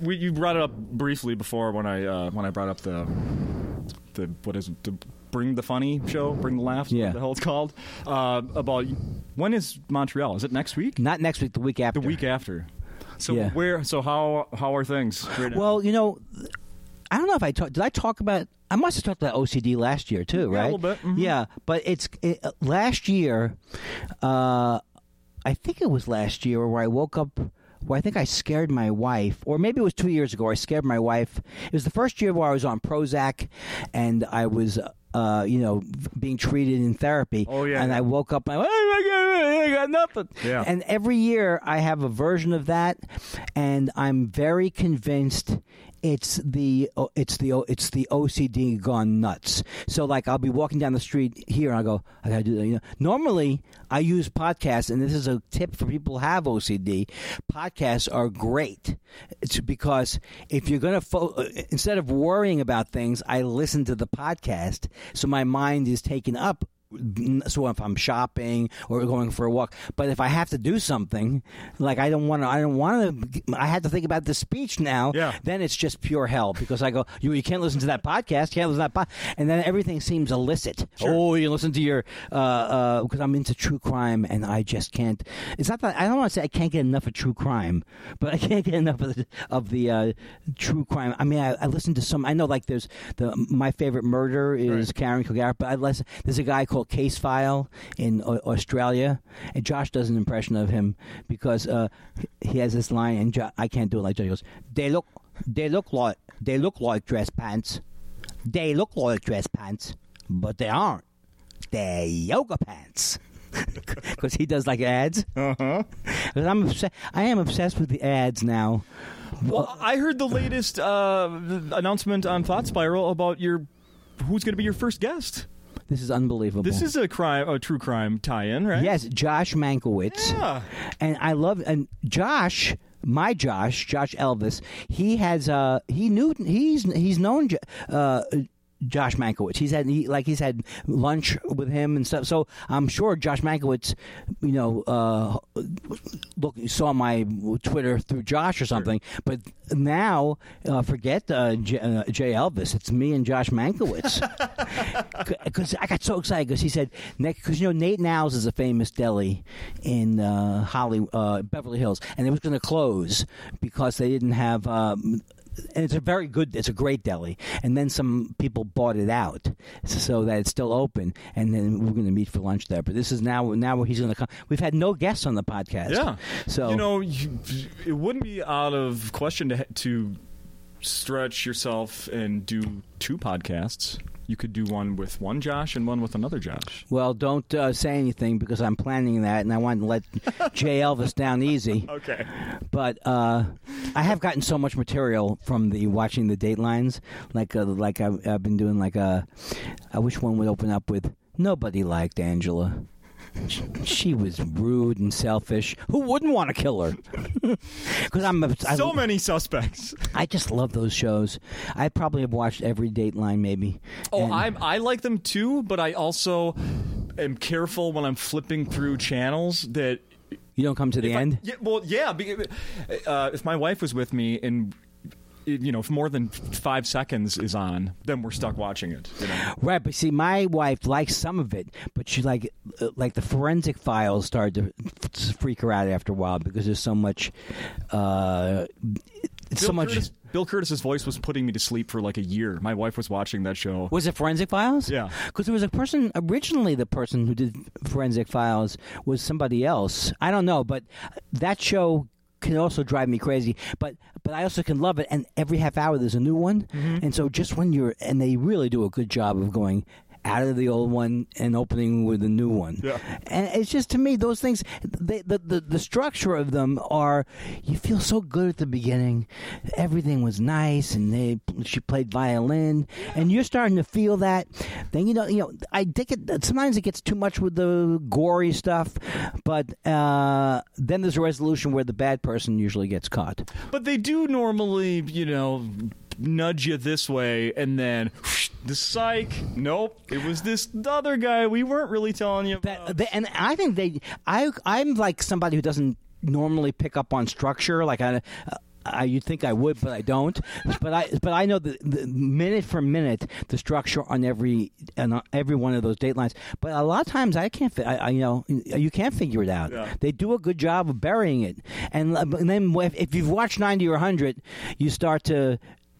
we, you brought it up briefly before when I uh, when I brought up the the what is it the bring the funny show bring the laughs Yeah. what the hell it's called uh, about when is Montreal is it next week Not next week, the week after. the week after so Yeah. where so how how are things right? Well, you know, I don't know if I talked. Did I talk about? I must have talked about OCD last year too, Yeah, a right? little bit, mhm. Yeah, but it's it, last year. Uh, I think it was last year where I woke up. Where I think I scared my wife, or maybe it was two years ago. I scared my wife. It was the first year where I was on Prozac, and I was, uh, you know, being treated in therapy. Oh, yeah. And I woke up and I, went, I got nothing. Yeah. And every year I have a version of that, and I'm very convinced it's the it's the it's the OCD gone nuts. So like I'll be walking down the street here and I go I gotta do that. You know, normally I use podcasts, and this is a tip for people who have OCD. Podcasts are great. It's because if you're gonna fo- uh, instead of worrying about things, I listen to the podcast, so my mind is taken up so if I'm shopping or going for a walk, but if I have to do something, like I don't want to, I don't want to, I had to think about the speech now. Yeah. Then it's just pure hell because I go, you, you can't listen to that podcast, you can't listen to that, pod-. and then everything seems illicit. Oh, you listen to your, uh, uh, because I'm into true crime and I just can't. It's not that I don't want to say I can't get enough of true crime, but I can't get enough of the, of the uh, true crime. I mean, I, I listen to some. I know, like there's the my favorite murder is Right. Karen Kilgariff, but I listen. There's a guy called Case File in Au- Australia, and Josh does an impression of him because uh, he has this line, and jo- I can't do it like Josh. He goes, "They look, they look like, they look like dress pants. They look like dress pants, but they aren't. They're yoga pants." Because he does like ads. uh-huh Because I'm obsessed. I am obsessed with the ads now. well I heard the latest uh, announcement on Thought Spiral about your who's going to be your first guest This is unbelievable. this is a crime a true crime tie-in right yes, Josh Mankiewicz. yeah and I love and Josh, my Josh, Josh Elvis. He has uh he knew he's he's known uh. Josh Mankiewicz. He's had he, like he's had lunch with him and stuff. So I'm sure Josh Mankiewicz, you know, uh, look saw my Twitter through Josh or something. But now, uh, forget uh, J, uh, Jay Elvis. It's me and Josh Mankiewicz. Because I got so excited because he said because you know Nate 'n Al's is a famous deli in uh, Holly uh, Beverly Hills, and it was going to close because they didn't have. Um, and it's a very good, it's a great deli. And then some people bought it out so that it's still open. And then we're going to meet for lunch there. But this is now, now he's going to come. We've had no guests on the podcast. Yeah. So you know, you, it wouldn't be out of question to to stretch yourself and do two podcasts. You could do one with one Josh and one with another Josh. Well, don't uh, say anything because I'm planning that, and I want to let Jay Elvis down easy. Okay. But uh, I have gotten so much material from the watching the Datelines, like uh, like I've, I've been doing. Like uh, I wish one would open up with nobody liked Angela. She was rude and selfish. Who wouldn't want to kill her? Because I'm a, I, So many suspects. I just love those shows. I probably have watched every Dateline, maybe. Oh, And- I'm I like them too, but I also am careful when I'm flipping through channels that you don't come to the if I- end. yeah, well, yeah. Uh, if my wife was with me and it- you know, if more than five seconds is on, then we're stuck watching it. You know? Right, but see, my wife likes some of it, but she like uh, like the forensic files started to freak her out after a while because there's so much, uh, so much. Kurtis, Bill Kurtis's voice was putting me to sleep for like a year. My wife was watching that show. Was it Forensic Files? Yeah. Because there was a person originally. The person who did Forensic Files was somebody else. I don't know, but that show can also drive me crazy. But but I also can love it. And every half hour there's a new one. Mm-hmm. And so just when you're and they really do a good job of going out of the old one and opening with a new one. Yeah. And it's just to me those things they, the, the the structure of them are you feel so good at the beginning. Everything was nice and they she played violin and you're starting to feel that. Then you know you know I think it sometimes it gets too much with the gory stuff, but uh, then there's a resolution where the bad person usually gets caught. But they do normally, you know, nudge you this way, and then the psych. Nope, it was this other guy. We weren't really telling you. About. That, and I think they, I, I'm like somebody who doesn't normally pick up on structure. Like I, I, you'd think I would, but I don't. But I, but I know the, the minute for minute the structure on every on every one of those datelines. But a lot of times I can't, I, I you know, you can't figure it out. Yeah. They do a good job of burying it, and, and then if, if you've watched ninety or hundred, you start to.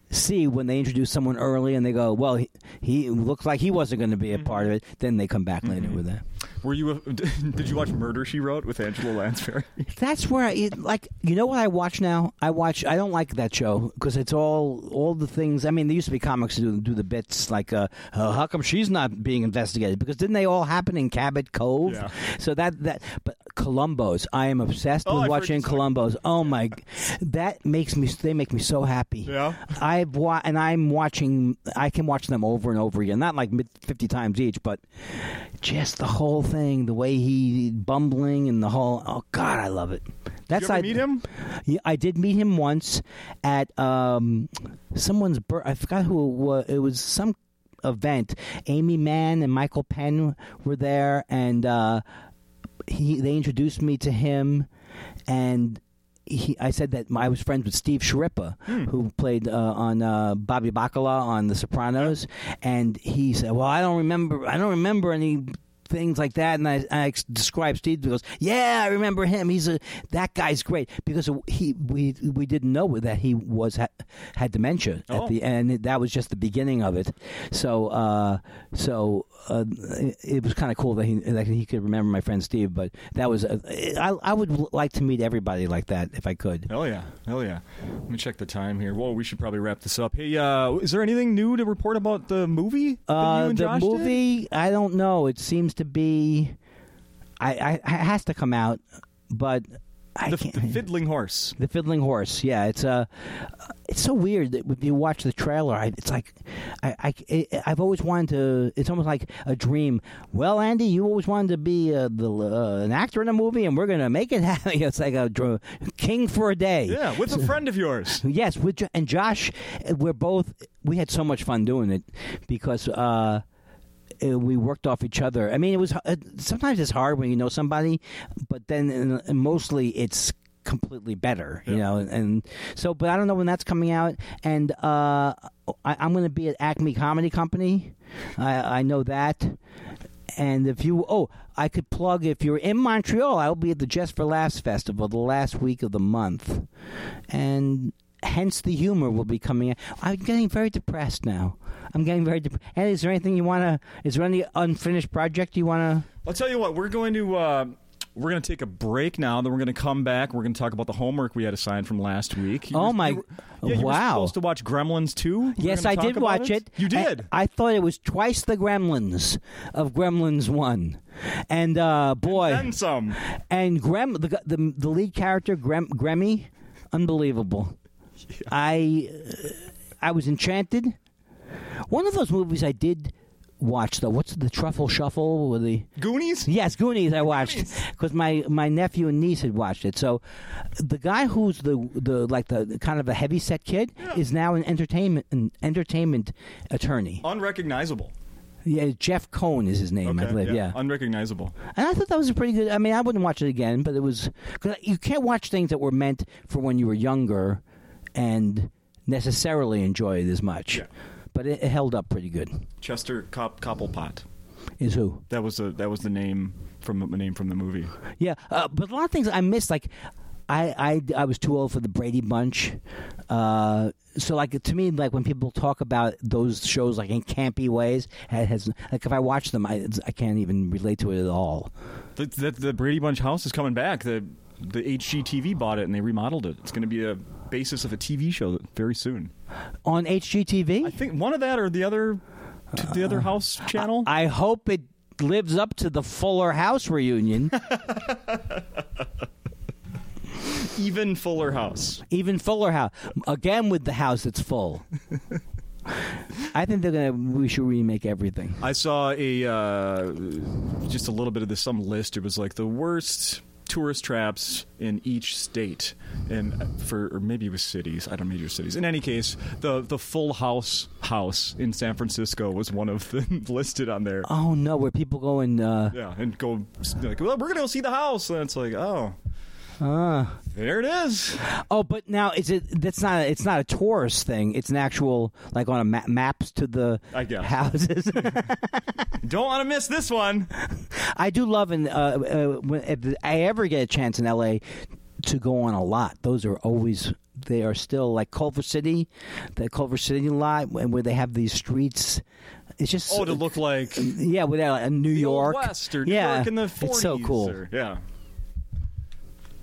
See when they introduce someone early and they go, well, he, he looks like he wasn't going to be a part mm-hmm. of it. Then they come back later mm-hmm. with that. Were you? A, did you watch Murder She Wrote with Angela Lansbury? That's where I like. You know what I watch now? I watch. I don't like that show because it's all all the things. I mean, there used to be comics who do, do the bits like, uh, uh, "How come she's not being investigated?" Because didn't they all happen in Cabot Cove? Yeah. So that that. But Columbo's, I am obsessed Oh, with I've watching Columbo's. Oh my, that makes me. They make me so happy. Yeah? I've wa- and I'm watching. I can watch them over and over again. Not like fifty times each, but just the whole thing, the way he bumbling and the whole. Oh God, I love it. That's Did you ever I meet him? Yeah, I did meet him once at um, someone's birth. I forgot who it was. It was some event. Aimee Mann and Michael Penn were there, and uh, he they introduced me to him, and. He, I said that I was friends with Steve Schirripa, who played uh, on uh, Bobby Bacala on The Sopranos, and he said, "Well, I don't remember. I don't remember any things like that." And I, I described Steve. He goes, "Yeah, I remember him. He's a that guy's great because he we we didn't know that he was ha- had dementia Oh. at the end. That was just the beginning of it. So uh, so uh, it, it was kind of cool that he that he could remember my friend Steve. But that was uh, I I would like to meet everybody like that if I could. Hell yeah, hell yeah. Let me check the time here. Whoa, we should probably wrap this up. Hey, uh, is there anything new to report about the movie? Uh, the Josh did? movie, I don't know. It seems to be, I, I it has to come out, but I the, can't. the fiddling horse. The Fiddling Horse, yeah, it's uh, it's so weird that when you watch the trailer, I, it's like, I, I, I've always wanted to. It's almost like a dream. Well, Andy, you always wanted to be uh, the uh, an actor in a movie, and we're gonna make it happen. it's like a dr- king for a day. Yeah, with a friend of yours. Yes, with and Josh, we're both. We had so much fun doing it because uh, uh, we worked off each other. I mean, it was uh, sometimes it's hard when you know somebody, but then uh, mostly it's completely better, you Yeah. know. And so, but I don't know when that's coming out. And uh, I, I'm going to be at Acme Comedy Company. I, I know that. And if you, oh, I could plug if you're in Montreal, I'll be at the Just for Laughs Festival the last week of the month. And hence the humor will be coming out. I'm getting very depressed now. I'm getting very depressed. And is there anything you want to, is there any unfinished project you want to? I'll tell you what. We're going to uh, we're going to take a break now. Then we're going to come back. We're going to talk about the homework we had assigned from last week. You Oh, were- my- you were- yeah, you were wow. supposed to watch Gremlins too. Yes, I did watch it. You did. I, thought it was twice the Gremlins of Gremlins One, and uh, boy, and some. and Grem, the the, the lead character Grem, Gremmy, unbelievable. I uh, I was enchanted. One of those movies I did watch though. what's the Truffle Shuffle with the Goonies. Yes, Goonies. I watched because my, my nephew and niece had watched it. So, the guy who's the the like the kind of a heavy set kid is now an entertainment an entertainment attorney. Unrecognizable. Yeah, Jeff Cohen is his name. I Okay, believe. Yeah. Unrecognizable. and I thought that was a pretty good. I mean, I wouldn't watch it again, but it was cause you can't watch things that were meant for when you were younger and necessarily enjoy it as much. Yeah. But it, it held up pretty good. Chester Cop- Cobblepot. Is who? That was the that was the name from the name from the movie. Yeah, uh, but a lot of things I missed. Like, I, I I was too old for the Brady Bunch. Uh, so like to me, like when people talk about those shows like in campy ways, has like if I watch them, I I can't even relate to it at all. The, the, the Brady Bunch house is coming back. The the HGTV bought it and they remodeled it. It's going to be a basis of a TV show very soon. On HGTV, I think one of that or the other the other house channel. I hope it lives up to the Fuller House reunion. Even Fuller House. Even Fuller House again with the house that's full. I think they're gonna. We should remake everything. I saw a uh, just a little bit of this some list. It was like the worst tourist traps in each state, and for or maybe it was cities. I don't major cities. In any case, the the Full House house in San Francisco was one of them listed on there. Oh no, where people go and uh, Yeah, and go like, well, we're gonna go see the house, and it's like, oh, uh, there it is. Oh, but now is it? That's not. It's not a tourist thing. It's an actual like on a ma- maps to the I guess. houses. Don't want to miss this one. I do love and uh, uh, when, if I ever get a chance in L.A. to go on a lot, those are always they are still like Culver City, the Culver City lot, and where they have these streets. It's just Oh, to look like yeah, with uh, New York, West or New yeah, York in the 40s. it's so cool. or- yeah.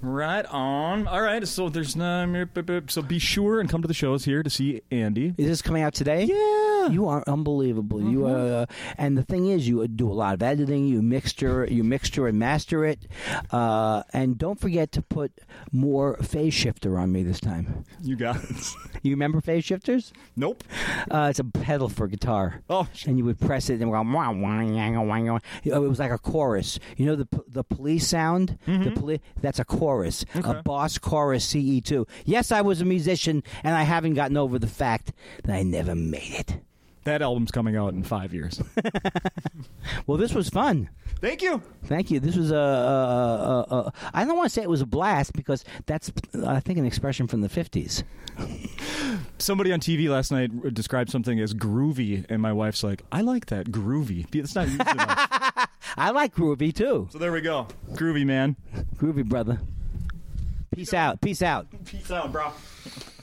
Right on. All right. So there's no. So be sure and come to the shows here to see Andy. Is this coming out today? Yeah. You are unbelievable. You uh, and the thing is, you do a lot of editing. You mixture, you mixture and master it, uh, and don't forget to put more phase shifter on me this time. You got it. You remember phase shifters? nope. Uh, it's a pedal for guitar. Oh, sh- and you would press it and go wah, wah, wah, wah, wah. It was like a chorus. You know the the police sound. Hmm. The poli- that's a chorus. A Boss chorus CE two. Yes, I was a musician, and I haven't gotten over the fact that I never made it. that album's coming out in five years. Well, this was fun. Thank you. Thank you. This was a. a, a, a I don't want to say it was a blast because that's, I think, an expression from the fifties. Somebody on TV last night described something as groovy, and my wife's like, "I like that groovy." It's not used enough. I like groovy too. So there we go. Groovy man. Groovy brother. Peace out. Peace out. Peace out, bro.